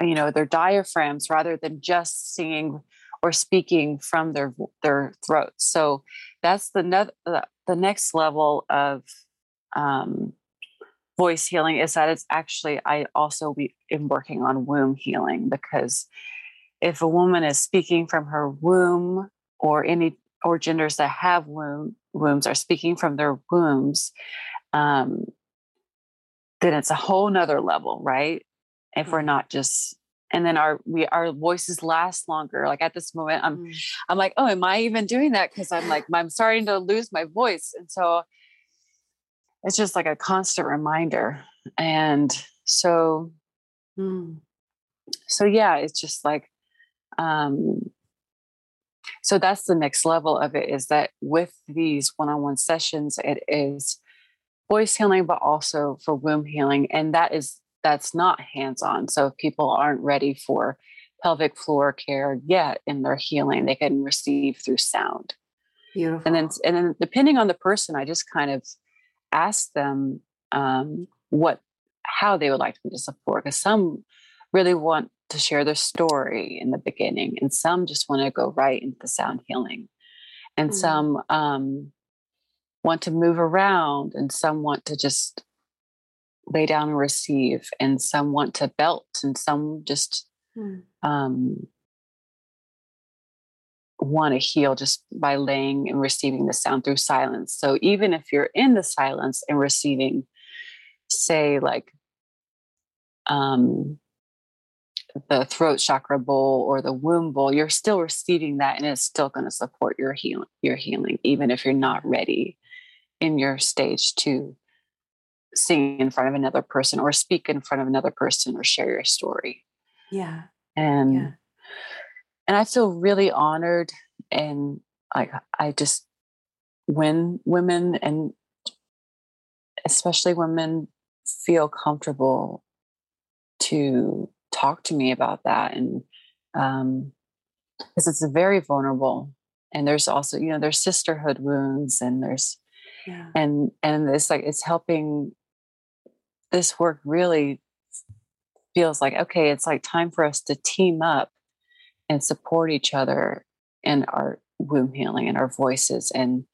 you know, their diaphragms rather than just singing or speaking from their their throats. So that's the ne- the next level of um, voice healing is that it's actually I also be, am working on womb healing because if a woman is speaking from her womb or any or genders that have womb wombs are speaking from their wombs, um, then it's a whole nother level, right? If we're mm-hmm. not just and then our we our voices last longer like at this moment i'm mm. i'm like oh am i even doing that because i'm like i'm starting to lose my voice and so it's just like a constant reminder and so mm. so yeah it's just like um so that's the next level of it is that with these one-on-one sessions it is voice healing but also for womb healing and that is that's not hands on. So if people aren't ready for pelvic floor care yet in their healing, they can receive through sound. Beautiful. And then, and then depending on the person, I just kind of ask them um, what, how they would like me to support. Because some really want to share their story in the beginning, and some just want to go right into the sound healing, and mm-hmm. some um, want to move around, and some want to just lay down and receive, and some want to belt, and some just mm. um, want to heal just by laying and receiving the sound through silence. So even if you're in the silence and receiving, say, like um, the throat chakra bowl or the womb bowl, you're still receiving that, and it's still going to support your healing. Your healing, even if you're not ready in your stage to sing in front of another person or speak in front of another person or share your story. Yeah. And yeah. and I feel really honored and I I just when women and especially women feel comfortable to talk to me about that and um because it's very vulnerable and there's also you know there's sisterhood wounds and there's yeah. and and it's like it's helping this work really feels like okay it's like time for us to team up and support each other in our womb healing and our voices and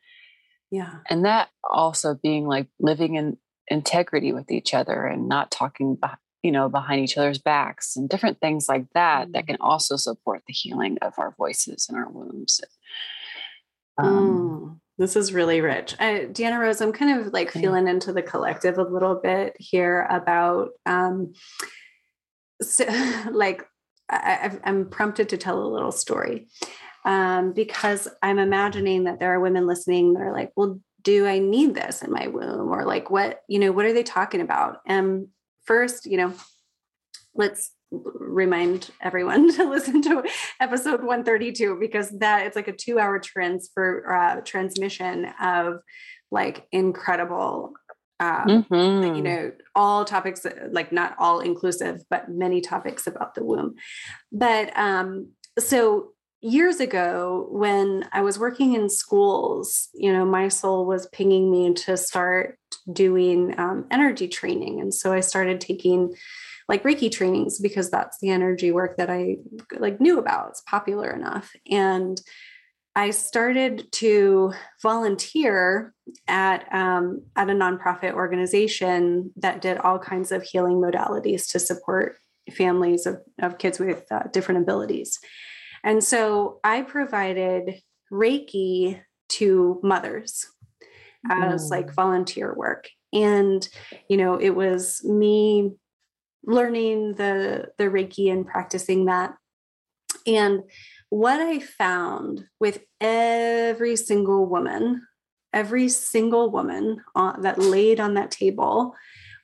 yeah and that also being like living in integrity with each other and not talking you know behind each other's backs and different things like that mm. that can also support the healing of our voices and our wombs um, mm, this is really rich uh, deanna rose i'm kind of like feeling into the collective a little bit here about um so, like I, i'm prompted to tell a little story um, because i'm imagining that there are women listening that are like well do I need this in my womb? Or like, what, you know, what are they talking about? And first, you know, let's remind everyone to listen to episode 132 because that it's like a two hour transfer uh, transmission of like incredible um, mm-hmm. you know all topics like not all inclusive but many topics about the womb but um so years ago when i was working in schools you know my soul was pinging me to start doing um, energy training. And so i started taking like reiki trainings because that's the energy work that i like knew about. It's popular enough. And i started to volunteer at um, at a nonprofit organization that did all kinds of healing modalities to support families of, of kids with uh, different abilities and so I provided Reiki to mothers as like mm. volunteer work. And, you know, it was me learning the the Reiki and practicing that. And what I found with every single woman, every single woman that laid on that table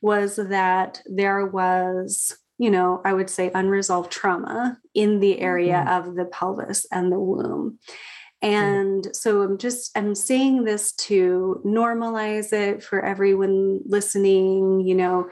was that there was you know, I would say unresolved trauma in the area mm-hmm. of the pelvis and the womb. Mm-hmm. And mm-hmm. so I'm just I'm saying this to normalize it for everyone listening, you know,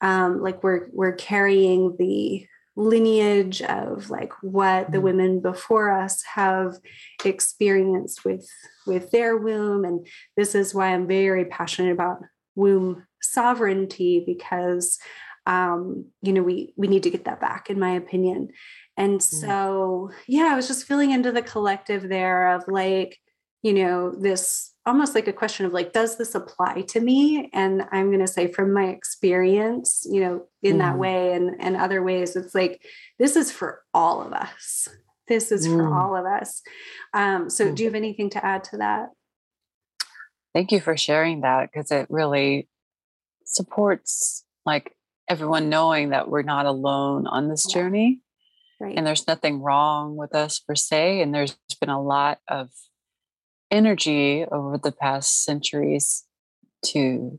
um, like we're we're carrying the lineage of like what mm-hmm. the women before us have experienced with with their womb and this is why I'm very passionate about womb sovereignty because um, you know, we we need to get that back, in my opinion. And mm. so, yeah, I was just feeling into the collective there of like, you know, this almost like a question of like, does this apply to me? And I'm going to say, from my experience, you know, in mm. that way and and other ways, it's like this is for all of us. This is mm. for all of us. Um, so, mm. do you have anything to add to that? Thank you for sharing that because it really supports like everyone knowing that we're not alone on this yeah. journey. Right. And there's nothing wrong with us per se. And there's been a lot of energy over the past centuries to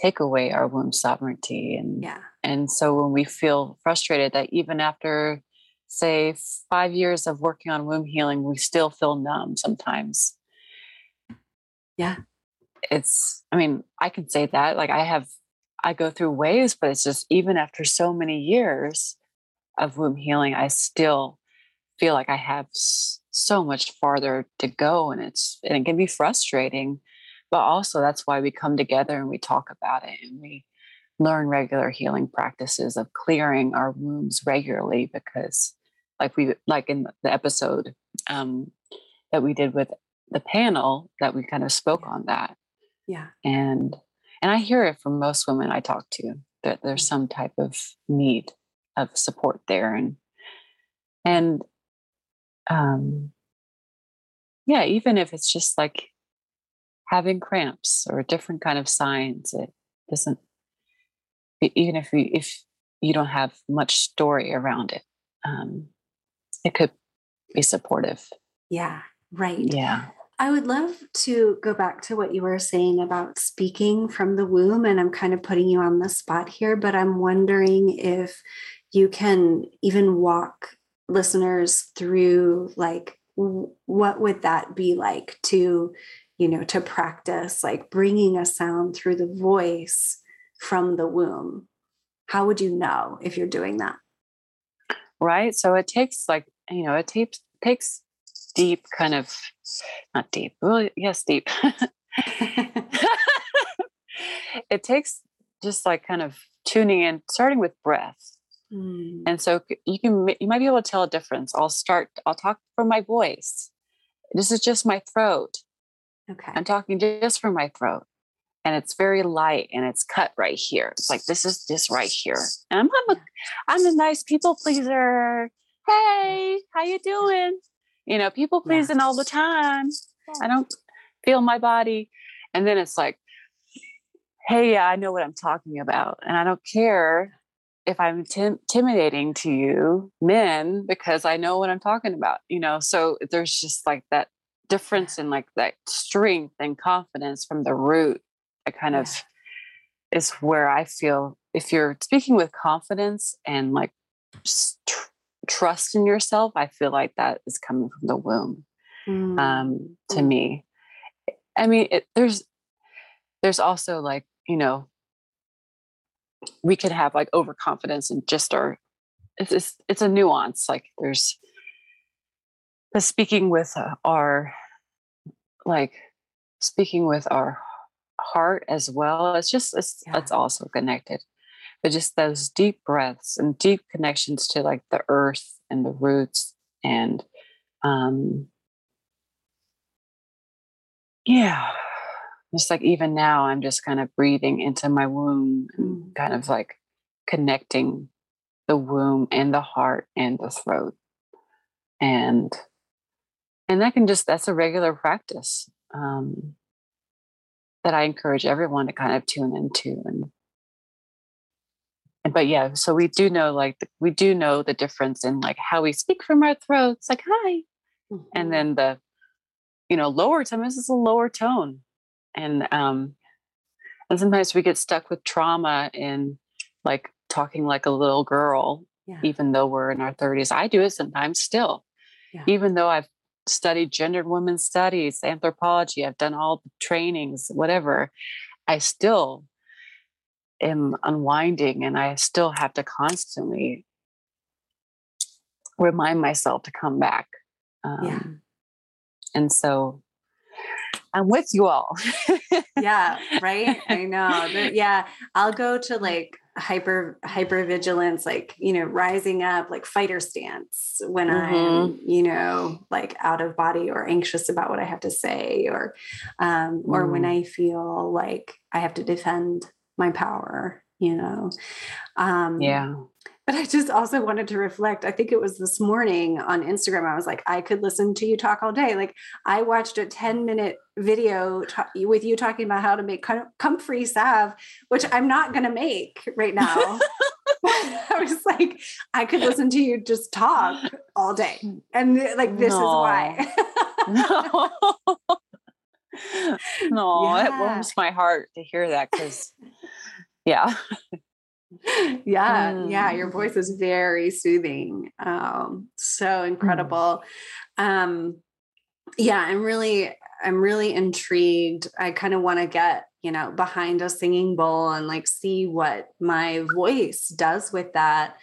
take away our womb sovereignty. And yeah. and so when we feel frustrated that even after say five years of working on womb healing, we still feel numb sometimes. Yeah. It's, I mean, I can say that. Like I have I go through waves, but it's just even after so many years of womb healing, I still feel like I have so much farther to go, and it's and it can be frustrating. But also, that's why we come together and we talk about it, and we learn regular healing practices of clearing our wombs regularly. Because, like we like in the episode um, that we did with the panel, that we kind of spoke on that. Yeah, and and I hear it from most women I talk to that there's mm. some type of need of support there. And, and, um, yeah, even if it's just like having cramps or different kind of signs, it doesn't, even if you, if you don't have much story around it, um, it could be supportive. Yeah. Right. Yeah. I would love to go back to what you were saying about speaking from the womb. And I'm kind of putting you on the spot here, but I'm wondering if you can even walk listeners through like what would that be like to you know to practice like bringing a sound through the voice from the womb how would you know if you're doing that? Right. So it takes like, you know, it takes takes deep kind of not deep. Well, yes, deep. it takes just like kind of tuning in, starting with breath. Mm. And so you can you might be able to tell a difference. I'll start. I'll talk from my voice. This is just my throat. Okay. I'm talking just from my throat, and it's very light and it's cut right here. It's like this is this right here. And I'm I'm a, I'm a nice people pleaser. Hey, how you doing? You know, people pleasing yeah. all the time. I don't feel my body, and then it's like, hey, yeah, I know what I'm talking about, and I don't care if I'm tim- intimidating to you, men, because I know what I'm talking about, you know. So there's just like that difference in like that strength and confidence from the root. I kind of is where I feel if you're speaking with confidence and like trust in yourself, I feel like that is coming from the womb. Mm. Um, to me, I mean, it, there's there's also like you know we could have like overconfidence and just our it's it's, it's a nuance like there's the speaking with uh, our like speaking with our heart as well it's just it's yeah. it's also connected but just those deep breaths and deep connections to like the earth and the roots and um yeah just like even now i'm just kind of breathing into my womb and kind of like connecting the womb and the heart and the throat. And and that can just that's a regular practice um, that i encourage everyone to kind of tune into and but yeah so we do know like we do know the difference in like how we speak from our throats like hi mm-hmm. and then the you know lower tone is a lower tone and um and sometimes we get stuck with trauma in like talking like a little girl yeah. even though we're in our 30s i do it sometimes still yeah. even though i've studied gendered women's studies anthropology i've done all the trainings whatever i still am unwinding and i still have to constantly remind myself to come back um, yeah. and so I'm with you all. yeah, right. I know. yeah, I'll go to like hyper hyper vigilance, like you know, rising up, like fighter stance when mm-hmm. I'm you know like out of body or anxious about what I have to say, or um, or mm. when I feel like I have to defend my power. You know. Um, yeah but I just also wanted to reflect. I think it was this morning on Instagram. I was like, I could listen to you talk all day. Like, I watched a 10 minute video t- with you talking about how to make com- comfrey salve, which I'm not going to make right now. I was like, I could listen to you just talk all day. And like, this no. is why. no. no, yeah. it warms my heart to hear that because, yeah yeah mm. yeah your voice is very soothing um so mm. incredible mm. um yeah i'm really i'm really intrigued i kind of want to get you know behind a singing bowl and like see what my voice does with that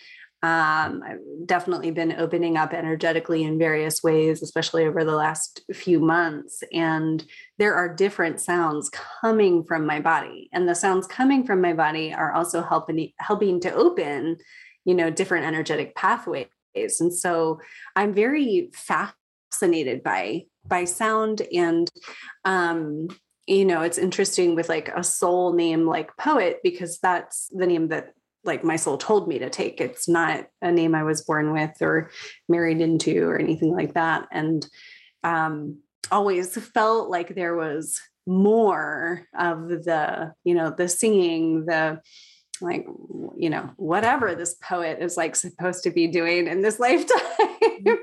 um, I've definitely been opening up energetically in various ways, especially over the last few months. And there are different sounds coming from my body, and the sounds coming from my body are also helping helping to open, you know, different energetic pathways. And so I'm very fascinated by by sound and um you know it's interesting with like a soul name like poet because that's the name that like my soul told me to take. It's not a name I was born with or married into or anything like that. And um, always felt like there was more of the, you know, the singing, the like, you know, whatever this poet is like supposed to be doing in this lifetime.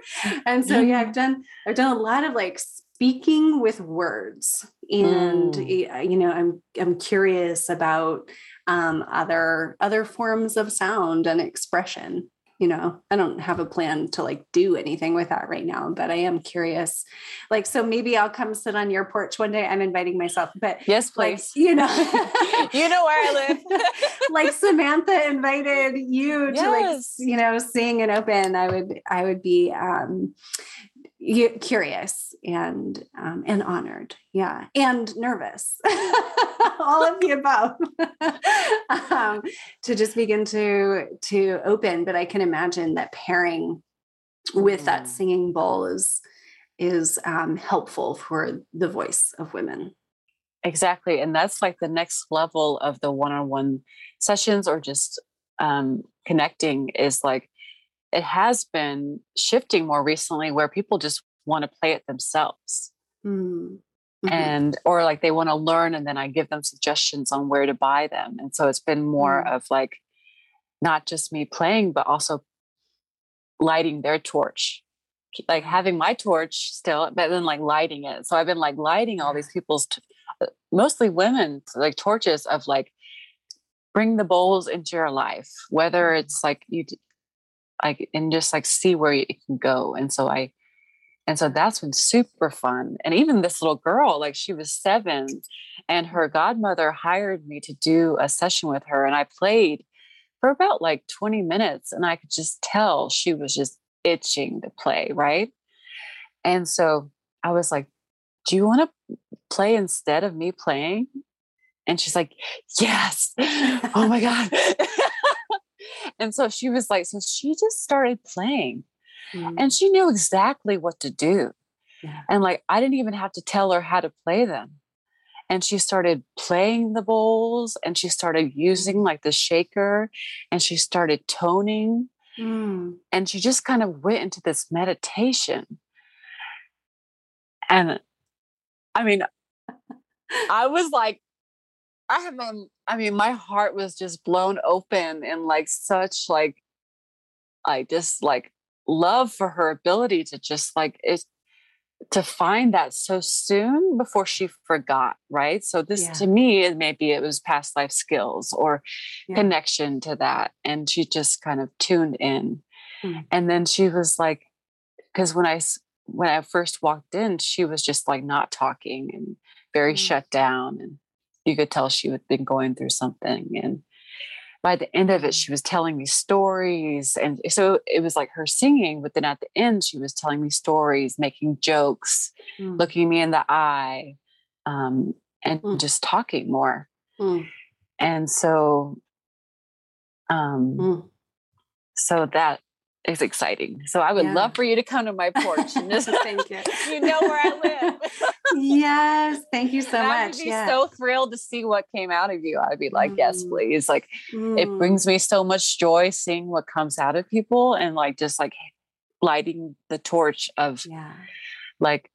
and so yeah, I've done I've done a lot of like speaking with words and mm. you know i'm i'm curious about um, other other forms of sound and expression you know, I don't have a plan to like do anything with that right now, but I am curious. Like, so maybe I'll come sit on your porch one day. I'm inviting myself, but yes, please. Like, you know, you know where I live. like Samantha invited you yes. to like, you know, sing and open. I would, I would be, um, curious and um, and honored. Yeah. And nervous. All of the above. Um, to just begin to to open but i can imagine that pairing with that mm. singing bowl is is um, helpful for the voice of women. Exactly. And that's like the next level of the one-on-one sessions or just um, connecting is like it has been shifting more recently where people just want to play it themselves. Mm-hmm. And, or like they want to learn, and then I give them suggestions on where to buy them. And so it's been more mm-hmm. of like not just me playing, but also lighting their torch, like having my torch still, but then like lighting it. So I've been like lighting all these people's, t- uh, mostly women, like torches of like, bring the bowls into your life, whether mm-hmm. it's like you like and just like see where it can go and so i and so that's been super fun and even this little girl like she was seven and her godmother hired me to do a session with her and i played for about like 20 minutes and i could just tell she was just itching to play right? And so i was like do you want to play instead of me playing? And she's like yes. Oh my god and so she was like, so she just started playing mm-hmm. and she knew exactly what to do. Yeah. And like, I didn't even have to tell her how to play them. And she started playing the bowls and she started using mm. like the shaker and she started toning. Mm. And she just kind of went into this meditation. And I mean, I was like, I have been, I mean, my heart was just blown open and like such like, I just like love for her ability to just like it to find that so soon before she forgot right so this yeah. to me it maybe it was past life skills or yeah. connection to that and she just kind of tuned in mm. and then she was like because when i when i first walked in she was just like not talking and very mm. shut down and you could tell she had been going through something. And by the end of it, she was telling me stories. And so it was like her singing, but then at the end, she was telling me stories, making jokes, mm. looking me in the eye, um, and mm. just talking more. Mm. And so, um, mm. so that is exciting. So I would yeah. love for you to come to my porch and just thank you. you know where I live. yes, thank you so and much. I would be yeah. so thrilled to see what came out of you. I'd be like, mm. yes, please. Like mm. it brings me so much joy seeing what comes out of people and like just like lighting the torch of yeah. like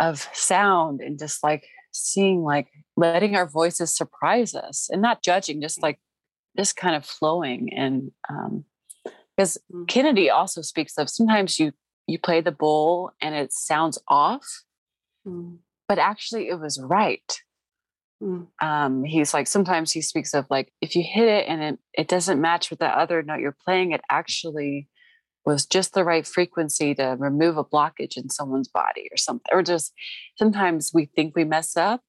of sound and just like seeing like letting our voices surprise us and not judging, just like just kind of flowing and um because mm-hmm. kennedy also speaks of sometimes you you play the bowl and it sounds off mm. but actually it was right mm. um, he's like sometimes he speaks of like if you hit it and it, it doesn't match with the other note you're playing it actually was just the right frequency to remove a blockage in someone's body or something or just sometimes we think we mess up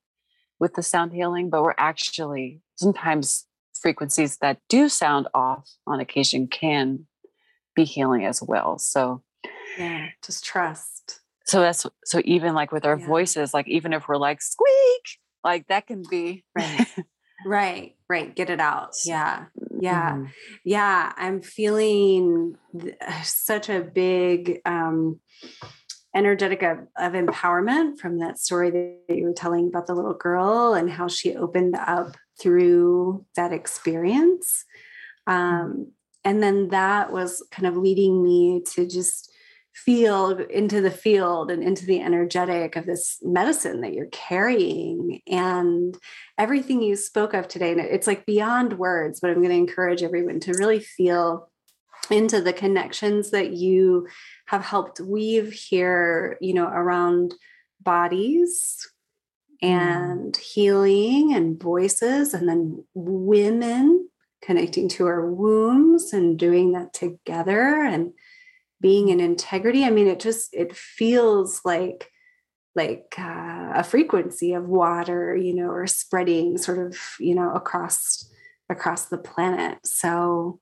with the sound healing but we're actually sometimes frequencies that do sound off on occasion can be healing as well. So yeah, just trust. So that's so even like with our yeah. voices, like even if we're like squeak, like that can be right. right, right. Get it out. Yeah. Yeah. Mm-hmm. Yeah. I'm feeling such a big um energetic of, of empowerment from that story that you were telling about the little girl and how she opened up through that experience. Mm-hmm. Um, and then that was kind of leading me to just feel into the field and into the energetic of this medicine that you're carrying and everything you spoke of today and it's like beyond words but i'm going to encourage everyone to really feel into the connections that you have helped weave here you know around bodies mm. and mm. healing and voices and then women connecting to our wombs and doing that together and being in integrity. I mean it just it feels like like uh, a frequency of water you know or spreading sort of you know across across the planet. So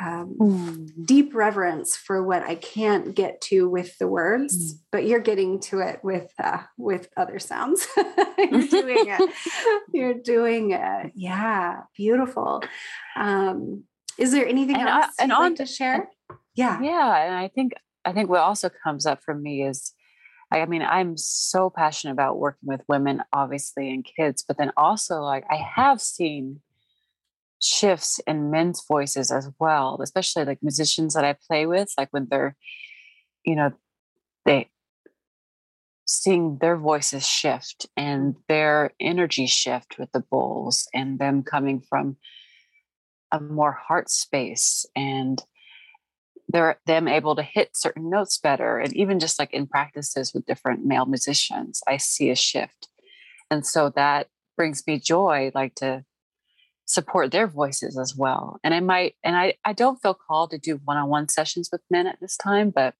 um, mm. deep reverence for what I can't get to with the words, mm. but you're getting to it with uh, with other sounds. you're doing it. You're doing it. Yeah, beautiful. Um, is there anything and else I, and on, like to share? yeah, yeah, and I think I think what also comes up for me is. I mean, I'm so passionate about working with women, obviously, and kids, but then also, like, I have seen shifts in men's voices as well, especially like musicians that I play with, like when they're, you know, they seeing their voices shift and their energy shift with the bowls and them coming from a more heart space and they're them able to hit certain notes better and even just like in practices with different male musicians i see a shift. And so that brings me joy like to support their voices as well. And I might, and I, I don't feel called to do one-on-one sessions with men at this time, but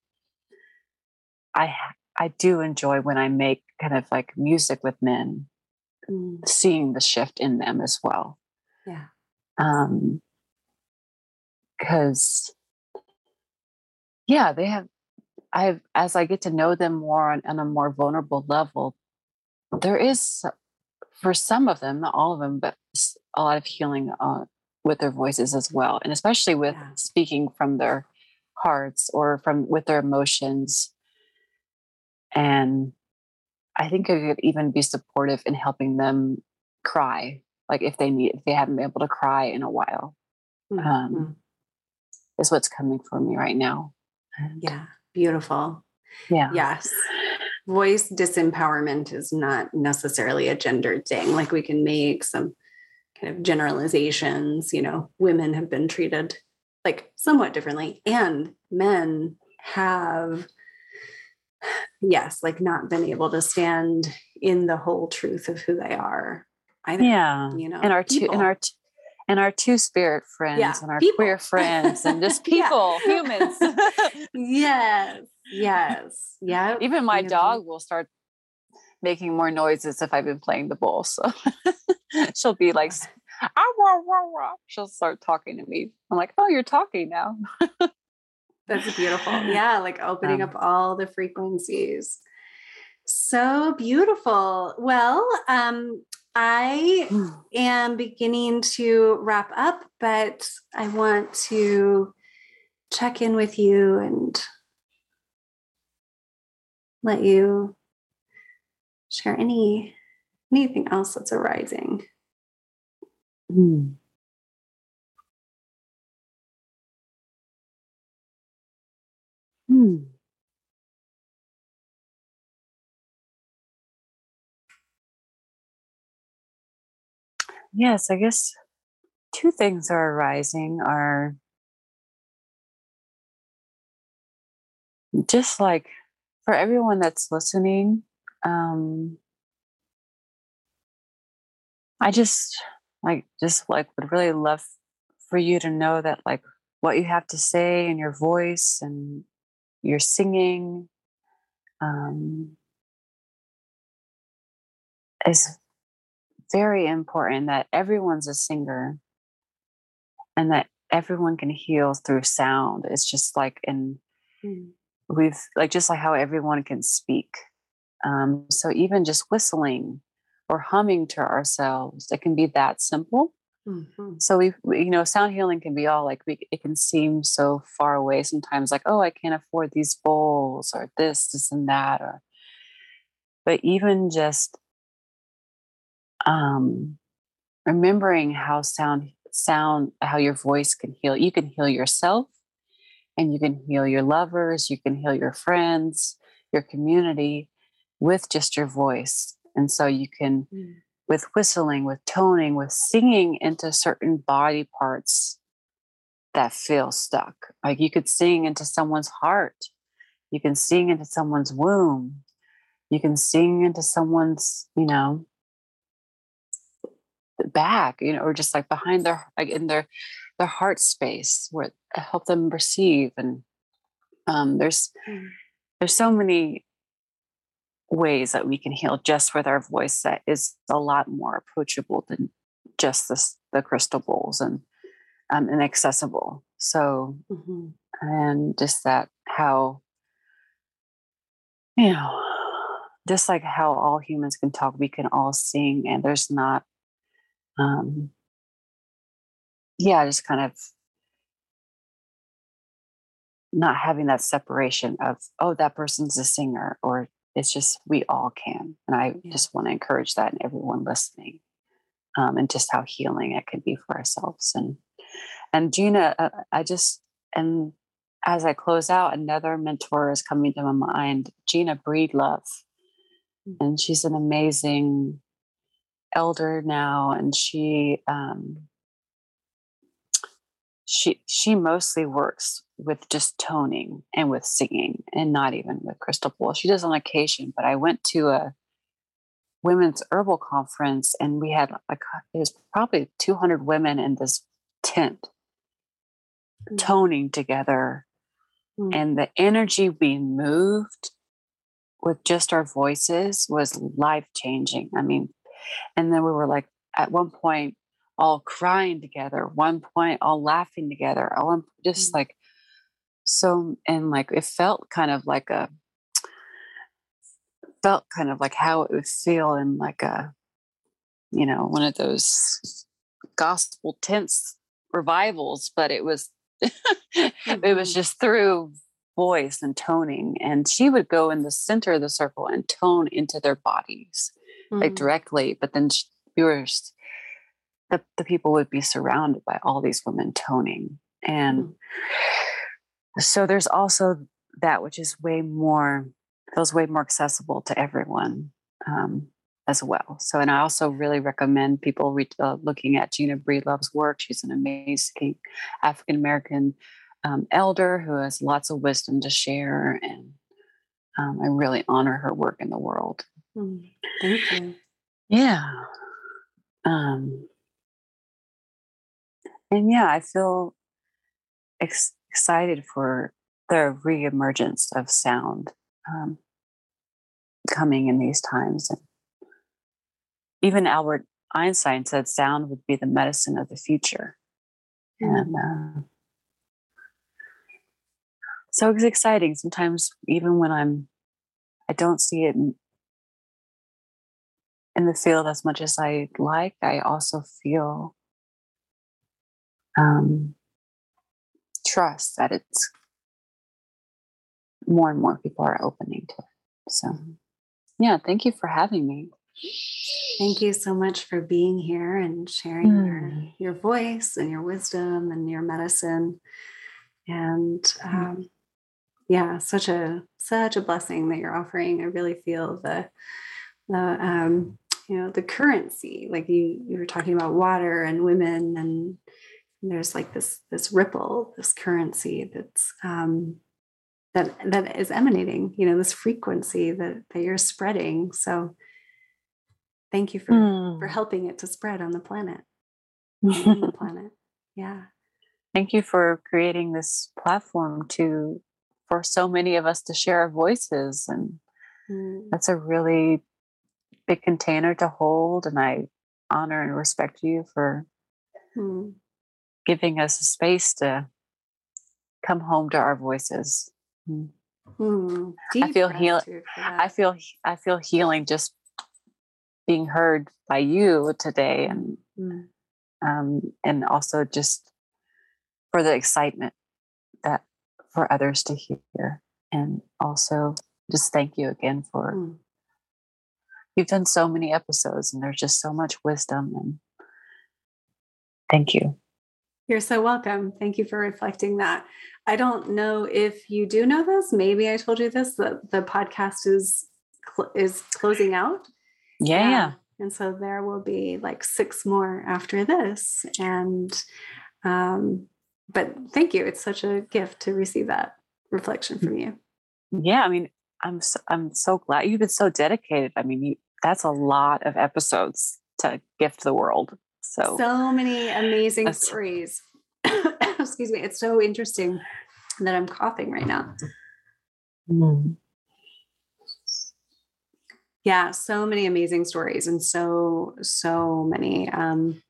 I, I do enjoy when I make kind of like music with men, mm. seeing the shift in them as well. Yeah. Um, because yeah, they have, I've, as I get to know them more on, on a more vulnerable level, there is for some of them, not all of them, but a lot of healing uh, with their voices as well, and especially with yeah. speaking from their hearts or from with their emotions. And I think it could even be supportive in helping them cry, like if they need, if they haven't been able to cry in a while. Mm-hmm. Um, is what's coming for me right now. And yeah, beautiful. Yeah. Yes voice disempowerment is not necessarily a gendered thing. Like we can make some kind of generalizations, you know, women have been treated like somewhat differently, and men have, yes, like not been able to stand in the whole truth of who they are. Either, yeah, you know, and our two, and our and our two spirit friends yeah, and our people. queer friends and just people, humans. yes, yes, yeah. Even my dog will start making more noises if I've been playing the bowl. So she'll be like, ah, rah, rah, rah. she'll start talking to me. I'm like, oh, you're talking now. That's beautiful. Yeah, like opening um, up all the frequencies. So beautiful. Well, um, I am beginning to wrap up, but I want to check in with you and let you share any anything else that's arising. Mm. Hmm. Yes, I guess two things are arising are just like for everyone that's listening, um, I just like just like would really love for you to know that like what you have to say in your voice and your singing um, is very important that everyone's a singer and that everyone can heal through sound. It's just like in mm. we've like just like how everyone can speak. Um, so even just whistling or humming to ourselves, it can be that simple. Mm-hmm. So we, we, you know, sound healing can be all like we, it can seem so far away sometimes, like oh, I can't afford these bowls or this, this, and that, or. But even just um, remembering how sound sound how your voice can heal you can heal yourself and you can heal your lovers you can heal your friends your community with just your voice. And so you can mm. with whistling with toning with singing into certain body parts that feel stuck. Like you could sing into someone's heart. You can sing into someone's womb. You can sing into someone's you know back, you know, or just like behind their like in their their heart space where help them receive. And um, there's mm. there's so many ways that we can heal just with our voice that is a lot more approachable than just this, the crystal bowls and um, and accessible. So mm-hmm. and just that how you know just like how all humans can talk, we can all sing, and there's not um yeah, just kind of not having that separation of oh that person's a singer or it's just we all can and i yeah. just want to encourage that in everyone listening um, and just how healing it can be for ourselves and and gina uh, i just and as i close out another mentor is coming to my mind gina breedlove mm-hmm. and she's an amazing elder now and she um, she she mostly works with just toning and with singing and not even with crystal bowl. She does on occasion, but I went to a women's herbal conference and we had like it was probably 200 women in this tent mm. toning together mm. and the energy being moved with just our voices was life changing i mean and then we were like at one point all crying together, one point all laughing together, all just mm-hmm. like so and like it felt kind of like a felt kind of like how it would feel in like a you know one of those gospel tense revivals but it was mm-hmm. it was mm-hmm. just through voice and toning and she would go in the center of the circle and tone into their bodies mm-hmm. like directly but then she, we were the, the people would be surrounded by all these women toning. And mm-hmm. so there's also that which is way more, feels way more accessible to everyone um, as well. So, and I also really recommend people re- uh, looking at Gina Breedlove's work. She's an amazing African American um, elder who has lots of wisdom to share. And um, I really honor her work in the world. Mm, thank you. Yeah. Um, and yeah, I feel ex- excited for the reemergence of sound um, coming in these times. And even Albert Einstein said sound would be the medicine of the future. Mm-hmm. And uh, so it's exciting. Sometimes, even when I'm, I don't see it in, in the field as much as I like, I also feel um, trust that it's more and more people are opening to it. So, yeah, thank you for having me. Thank you so much for being here and sharing mm. your, your voice and your wisdom and your medicine. And mm. um, yeah, such a such a blessing that you're offering. I really feel the the um, you know the currency. Like you you were talking about water and women and and there's like this this ripple this currency that's um, that that is emanating you know this frequency that that you're spreading. So thank you for mm. for helping it to spread on the planet. On the planet. Yeah. Thank you for creating this platform to for so many of us to share our voices and mm. that's a really big container to hold and i honor and respect you for mm giving us a space to come home to our voices. Mm. I feel heal. I feel I feel healing just being heard by you today, and mm. um, and also just for the excitement that for others to hear, and also just thank you again for. Mm. You've done so many episodes, and there's just so much wisdom, and thank you. You're so welcome. Thank you for reflecting that. I don't know if you do know this. Maybe I told you this that the podcast is cl- is closing out. Yeah, yeah. And so there will be like six more after this. And um, but thank you. It's such a gift to receive that reflection from you. Yeah, I mean, I'm so, I'm so glad you've been so dedicated. I mean, you, that's a lot of episodes to gift the world. So so many amazing stories. Excuse me. It's so interesting that I'm coughing right now. Mm. Yeah, so many amazing stories and so so many um,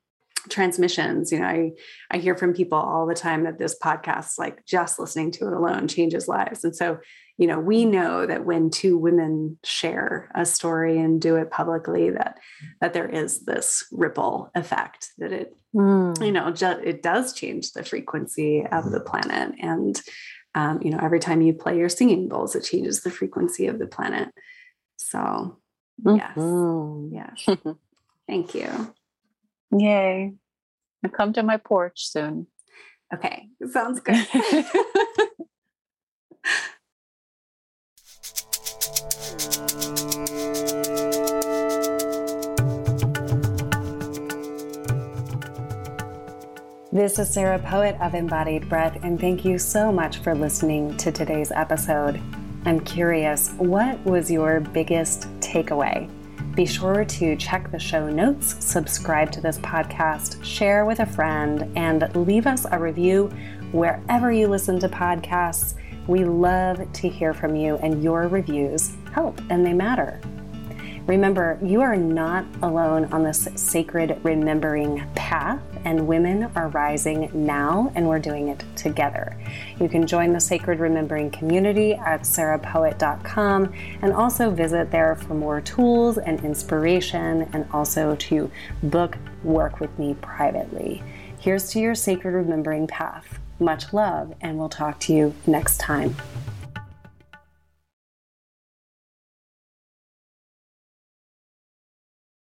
transmissions. You know, I I hear from people all the time that this podcast, like just listening to it alone, changes lives. And so, you know, we know that when two women share a story and do it publicly, that that there is this ripple effect that it, mm. you know, ju- it does change the frequency of the planet and um, you know, every time you play your singing bowls, it changes the frequency of the planet. So, yes, mm-hmm. yes. Thank you. Yay. I'll come to my porch soon. Okay, sounds good. This is Sarah Poet of Embodied Breath, and thank you so much for listening to today's episode. I'm curious, what was your biggest takeaway? Be sure to check the show notes, subscribe to this podcast, share with a friend, and leave us a review wherever you listen to podcasts. We love to hear from you, and your reviews help and they matter. Remember, you are not alone on this sacred remembering path, and women are rising now, and we're doing it together. You can join the Sacred Remembering community at sarahpoet.com and also visit there for more tools and inspiration, and also to book work with me privately. Here's to your sacred remembering path. Much love, and we'll talk to you next time.